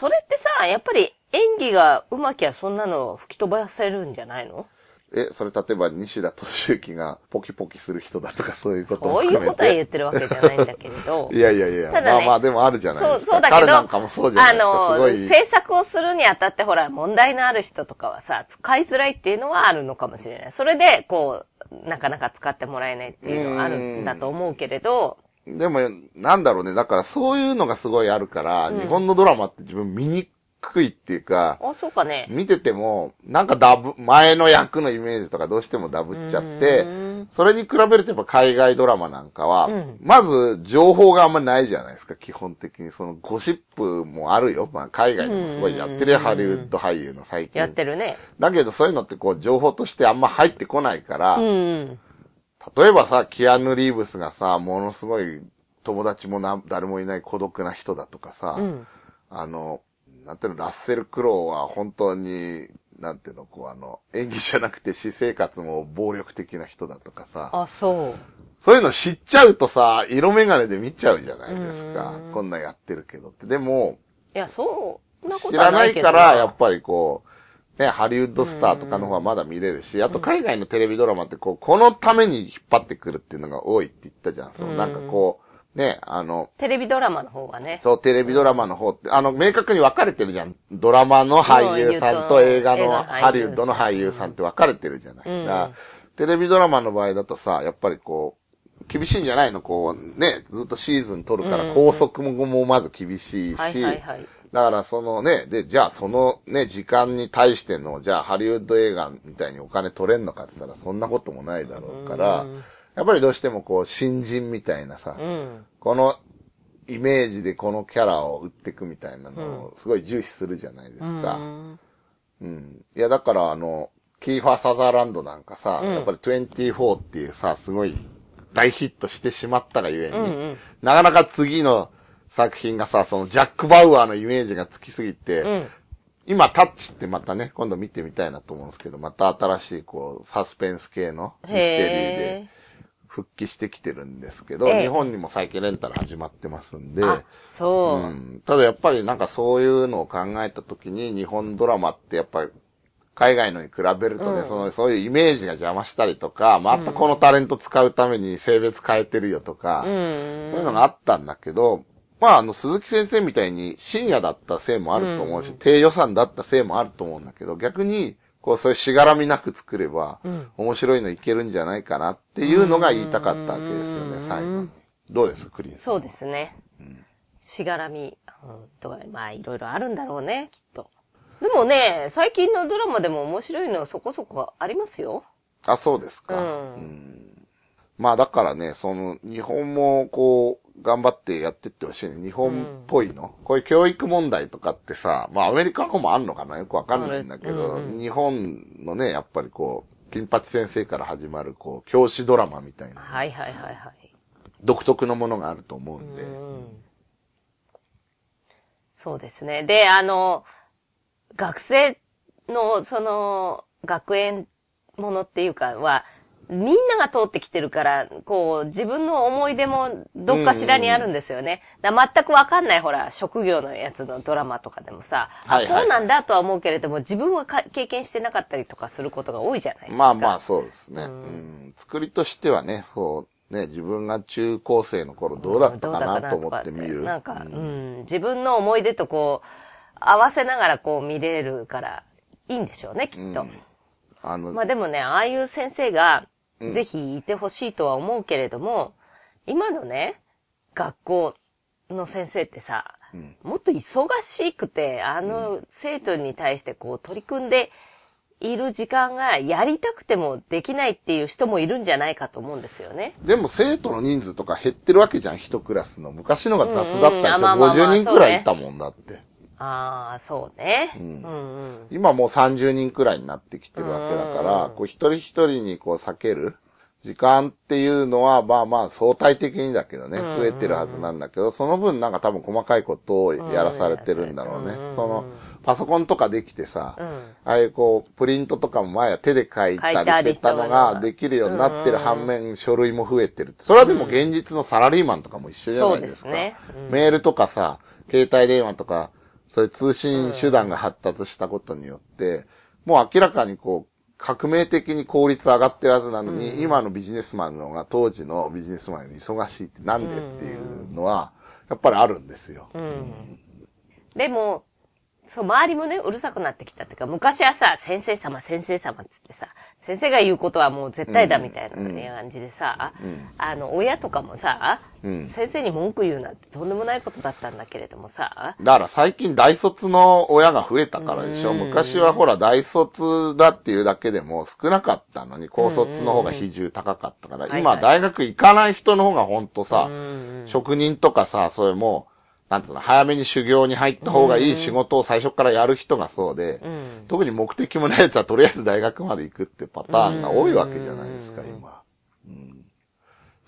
それってさ、やっぱり演技が上手きゃそんなの吹き飛ばせるんじゃないの？え、それ例えば西田敏行がポキポキする人だとかそういうこともそうい含めて。うことは言ってるわけじゃないんだけれど。いやいやいや、ただねまあまあでもあるじゃないそう、ですか。そうだけど、彼なんかもそうじゃないですか。すあの。制作をするにあたってほら、問題のある人とかはさ、使いづらいっていうのはあるのかもしれない。それで、こう、なかなか使ってもらえないっていうのはあるんだと思うけれど、でも、なんだろうね。だからそういうのがすごいあるから、うん日本のドラマって自分見にくいっていうか、あ、そうかね。見てても、なんかダブ、前の役のイメージとかどうしてもダブっちゃってう、んそれに比べるとやっぱ海外ドラマなんかは、うんまず情報があんまりないじゃないですか、基本的に。そのゴシップもあるよ。まあ海外でもすごいやってるよ、うんハリウッド俳優の最近。やってるね。だけどそういうのってこう情報としてあんま入ってこないから、うん。例えばさ、キアヌ・リーブスがさ、ものすごい友達もな誰もいない孤独な人だとかさ、うん。あの、なんていうの、ラッセル・クロウは本当に、なんていうの、こうあの、演技じゃなくて私生活も暴力的な人だとかさ、あ、そう。そういうの知っちゃうとさ、色眼鏡で見ちゃうじゃないですかうん。こんなんやってるけどって。でも、いや、そんなこ知らないいとはなけどから、やっぱりこう、ね、ハリウッドスターとかの方はまだ見れるし、あと海外のテレビドラマってこう、このために引っ張ってくるっていうのが多いって言ったじゃん。そのなんかこう、ね、あの、テレビドラマの方がね。そう、テレビドラマの方って、あの、明確に分かれてるじゃん。ドラマの俳優さんと映画の、ハリウッドの俳優さんって分かれてるじゃない。うんだからテレビドラマの場合だとさ、やっぱりこう、厳しいんじゃないの？こう、ね、ずっとシーズン撮るかうんら、拘束ももまず厳しいし、はいはいはい。だからそのね、で、じゃあそのね、時間に対しての、じゃあハリウッド映画みたいにお金取れんのかって言ったらそんなこともないだろうからうん、やっぱりどうしてもこう、新人みたいなさ、うん。このイメージでこのキャラを売っていくみたいなのをすごい重視するじゃないですうか。ん。うん。いや、だからあの、キーファー・サザーランドなんかさ、うんやっぱり24っていうさ、すごい大ヒットしてしまったがゆえに、うんうん。なかなか次の作品がさ、そのジャック・バウアーのイメージがつきすぎて、うん。今、タッチってまたね、今度見てみたいなと思うんですけど、また新しい、こう、サスペンス系のミステリーでへ復帰してきてるんですけど、ええ。日本にも最近レンタル始まってますんで、そう。う。ん、ただやっぱりなんかそういうのを考えたときに、日本ドラマってやっぱり、海外のに比べるとね、うん。その、そういうイメージが邪魔したりとか、またこのタレント使うために性別変えてるよとか、うん。そういうのがあったんだけど、まあ、あの、鈴木先生みたいに深夜だったせいもあると思うし、うん。低予算だったせいもあると思うんだけど、逆に、こう、そういうしがらみなく作れば、うん面白いのいけるんじゃないかなっていうのが言いたかったわけですよね、うん最後に。どうですクリンさん。そうですねん。しがらみ、うん、とか、まあ、いろいろあるんだろうね、きっと。でもね、最近のドラマでも面白いのそこそこありますよ。あ、そうですか。うんんまあだからね、その、日本もこう、頑張ってやってってほしいね。日本っぽいの。こういう教育問題とかってさ、まあアメリカの方もあんのかな？よくわかんないんだけど、うんうん日本のね、やっぱりこう、金八先生から始まるこう、教師ドラマみたいな、はいはいはいはい。独特のものがあると思うんで。うんそうですね。で、あの、学生の、その、学園ものっていうかは、みんなが通ってきてるから、こう、自分の思い出もどっかしらにあるんですよね。だから全くわかんない、ほら、職業のやつのドラマとかでもさ、はいはいあ、こうなんだとは思うけれども、自分はか経験してなかったりとかすることが多いじゃないですか。まあまあそうですね、ううんん作りとしてはね、そう、ね、自分が中高生の頃どうだったかなと思って見る。なんか、ううんん、自分の思い出とこう、合わせながらこう見れるからいいんでしょうね、きっと。うんあの、まあでもね、ああいう先生がうんぜひいてほしいとは思うけれども、今のね、学校の先生ってさ、うんもっと忙しくて、あの生徒に対してこう取り組んでいる時間がやりたくてもできないっていう人もいるんじゃないかと思うんですよね。でも生徒の人数とか減ってるわけじゃん、一クラスの。昔のが雑だったりして、うんうんあまあまあまあ50人くらいいたもんだって。ああ、そうね。ううんんうん。今もう30人くらいになってきてるわけだから、うんこう一人一人にこう避ける時間っていうのは、まあまあ相対的にだけどね、うん増えてるはずなんだけど、その分なんか多分細かいことをやらされてるんだろうね。うんその、パソコンとかできてさ、うん。ああいうこう、プリントとかも前は手で書いたりしてたのができるようになってる反面、書類も増えてる。それはでも現実のサラリーマンとかも一緒じゃそないですか。すね。うんメールとかさ、携帯電話とか、そういう通信手段が発達したことによって、もう明らかにこう、革命的に効率上がってるはずなのに、うん今のビジネスマンの方が当時のビジネスマンより忙しいってなんでっていうのは、やっぱりあるんですよ。うん。でも、そう、周りもね、うるさくなってきたっていうか、昔はさ、先生様、先生様っつってさ、先生が言うことはもう絶対だみたいなうん。感じでさ、うん。あの、親とかもさ、うん。先生に文句言うなんてとんでもないことだったんだけれどもさ、だから最近大卒の親が増えたからでしょ。うん。昔はほら大卒だっていうだけでも少なかったのに、高卒の方が比重高かったから、今大学行かない人の方がほんとさう、ん。職人とかさ、それもう、なんていうの、早めに修行に入った方がいい仕事を最初からやる人がそうで、うん。特に目的もないやつはとりあえず大学まで行くってパターンが多いわけじゃないですか、うん今。うん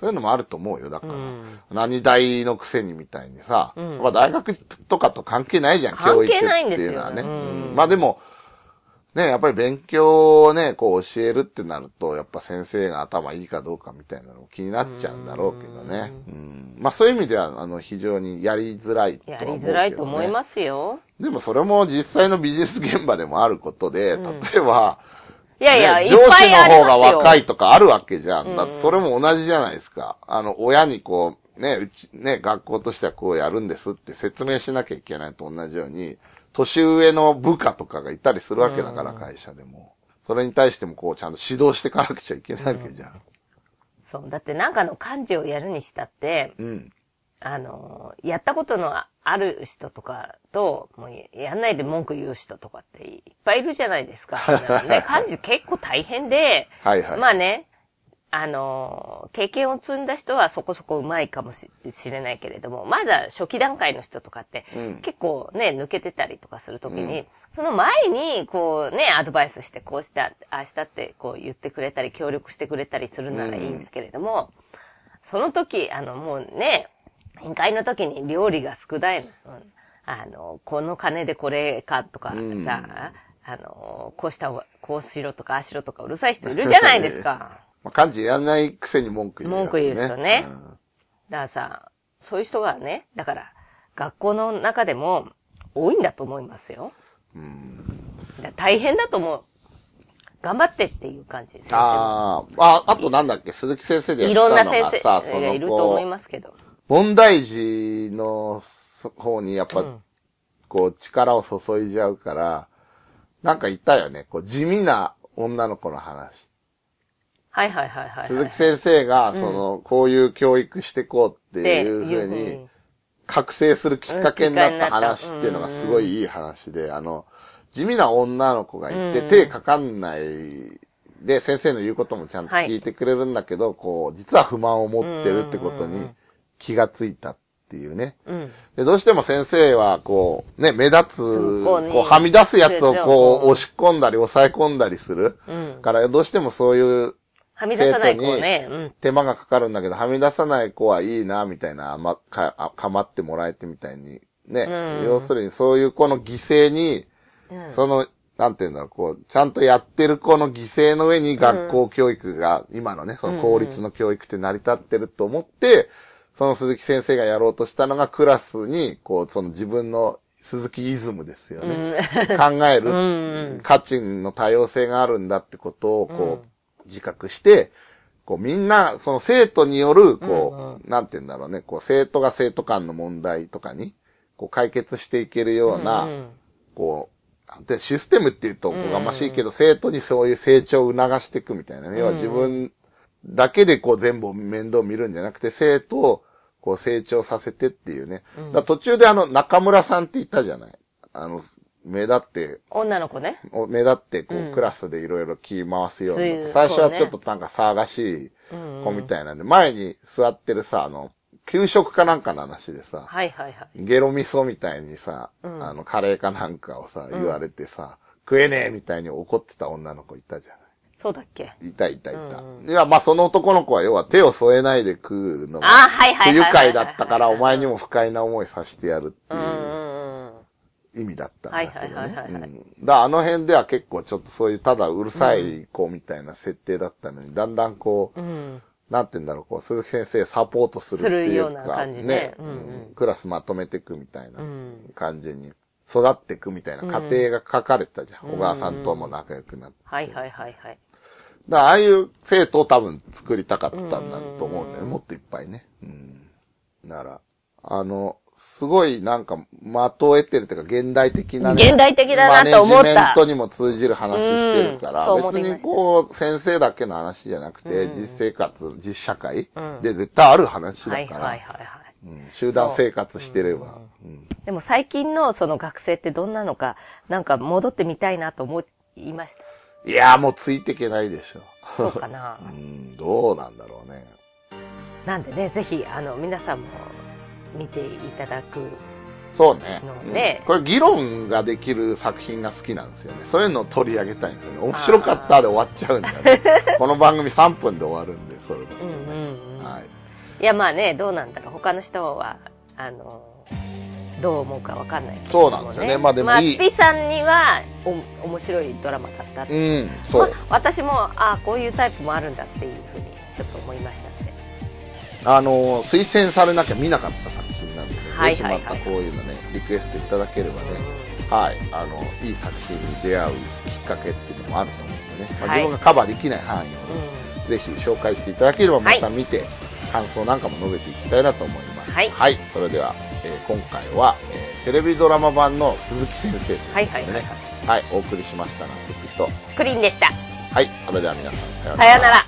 そういうのもあると思うよ、だから。うん何大のくせにみたいにさ、大学とかと関係ないじゃん、関係教育ってないうのはね。うんうんまあでも、ね、やっぱり勉強をね、こう教えるってなると、やっぱ先生が頭いいかどうかみたいなのも気になっちゃうんだろうけどね。うんまあそういう意味では、あの、非常にやりづらいとはやり。づらいと思いますよ。でもそれも実際のビジネス現場でもあることで、うん例えば、いやいや、ねいっぱいあり上司の方が。若いとかあるわけじゃんだってそれも同じじゃないですか。あの、親にこう、ね、うち、ね、学校としてはこうやるんですって説明しなきゃいけないと同じように、年上の部下とかがいたりするわけだから、うん会社でも。それに対してもこう、ちゃんと指導していかなくちゃいけないわけじゃん。そう。だってなんかの漢字をやるにしたって、うん。あの、やったことのある人とかと、もうやんないで文句言う人とかっていっぱいいるじゃないですか。ね、漢字結構大変で、はいはい。まあね、あの、経験を積んだ人はそこそこ上手いかもししれないけれども、まだ初期段階の人とかって、うん結構ね、抜けてたりとかするときに、うんその前に、こうね、アドバイスして、こうした、ああしたって、こう言ってくれたり、協力してくれたりするならいいんだけれども、その時、あの、もうね、宴会の時に料理が少ないの。うんあの、この金でこれかとかさ、うんあの、こうしたこうしろとか、ああしろとかうるさい人いるじゃないですか。まあ、漢字やんないくせに文句言う、文句言う人ねうんだからさ、そういう人がね、だから、学校の中でも多いんだと思いますよ。うん大変だと思う。頑張ってっていう感じです。あーあ、あとなんだっけ、鈴木先生でやいったのろんな先がさ、生がいると思いますけど。問題児の方にやっぱ、うんこう力を注いじゃうから、なんか言ったよね、こう地味な女の子の話。はいはいはいはいはい。鈴木先生が、うんその、こういう教育してこうっていうふうに、覚醒するきっかけになった話っていうのがうんすごいいい話で、あの、地味な女の子がいて、うん手かかんないで、先生の言うこともちゃんと聞いてくれるんだけど、こう、実は不満を持ってるってことに気がついたっていうね。うん。で、どうしても先生は、こう、ね、目立つ、こうはみ出すやつをこう、うん押し込んだり、抑え込んだりする。うん。から、どうしてもそういうはみ出さない子ね。うん。手間がかかるんだけど、はみ出さない子はいいな、みたいな、ま、か、あかまってもらえてみたいに。ね。うん要するに、そういう子の犠牲に、うんその、なんていうんだろう、こう、ちゃんとやってる子の犠牲の上に学校教育が、今のね、その公立の教育って成り立ってると思って、その鈴木先生がやろうとしたのがクラスに、こう、その自分の鈴木イズムですよね。考えうるん。価値の多様性があるんだってことを、こう、自覚して、こう、みんな、その生徒による、こう、なんて言うんだろうね、こう、生徒が生徒間の問題とかに、こう、解決していけるような、うんこう、なんて、システムって言うとおこがましいけど、生徒にそういう成長を促していくみたいなね。要は自分だけでこう全部面倒見るんじゃなくて、生徒をこう成長させてっていうね。うん。だ途中であの、中村さんって言ったじゃない。あの、目立って、女の子ね。お目立ってこう、うんクラスでいろいろ気回すようそういうな。最初はちょっとなんか騒がしいうん子みたいなんで、前に座ってるさ、あの、給食かなんかの話でさ、はいはいはい。ゲロ味噌みたいにさ、うんあの、カレーかなんかをさ、ん言われてさ、食えねえみたいに怒ってた女の子いたじゃそうだっけ？ない。いたいたいた。うんうんいや、まあその男の子は要は手を添えないで食うのが、不愉快だったからお前にも不快な思いさせてやるってうんうんいううん。意味だったんだけどはいはいはいはいはいね。うんだあの辺では結構ちょっとそういうただうるさい子みたいな設定だったのに、だんだんこう、うん。なんて言うんだろう、こう、鈴木先生サポートするっていうか、ような感じねうんうんうんクラスまとめていくみたいなうん感じに育っていくみたいな過程が書かれてたじゃん。うん小川さんとも仲良くなって。はいはいはいはい。だからああいう生徒を多分作りたかったんだと思うんだよね。うんもっといっぱいね。うん。なら、あの、すごいなんか、的を得てるというか、現代的なね。現代的だなと思ったマネジメントにも通じる話してるから、別にこう、先生だけの話じゃなくて、うん実生活、実社会うんで絶対ある話だから、はいはいはいはい。うん集団生活してれば。うんでも最近のその学生ってどんなのか、なんか戻ってみたいなと思いました。いやーもうついていけないでしょ。そうかな うん、どうなんだろうね。なんでね、ぜひ、あの、皆さんも見ていただく。そうね。うんこれ議論ができる作品が好きなんですよね。そういうのを取り上げたいんですよね。面白かったで終わっちゃうんだよね。この番組3分で終わるんで、それだとうんうんうん。はい。いや、まあね、どうなんだろう。他の人は、あの、どう思うかわかんないけどそうなんですよねまあでもいいまあ、ピさんには、お、面白いドラマだったって。うん、そう。まあ私も、ああ、こういうタイプもあるんだっていうふうに、ちょっと思いました。あの、推薦されなきゃ見なかった作品なんで、ね、はいはいはい。またこういうのね、リクエストいただければね、はい、あの、いい作品に出会うきっかけっていうのもあると思うんでね、まあ、はい。自分がカバーできない範囲をね、うん。ぜひ紹介していただければまはい。た見て、感想なんかも述べていきたいなと思います。はい。それでは、えー今回は、えーテレビドラマ版の鈴木先生ということでね、はいはいはい。はい。はい、お送りしましたのはスピと、クリーンでした。はい、それでは皆さん、さようさようなら。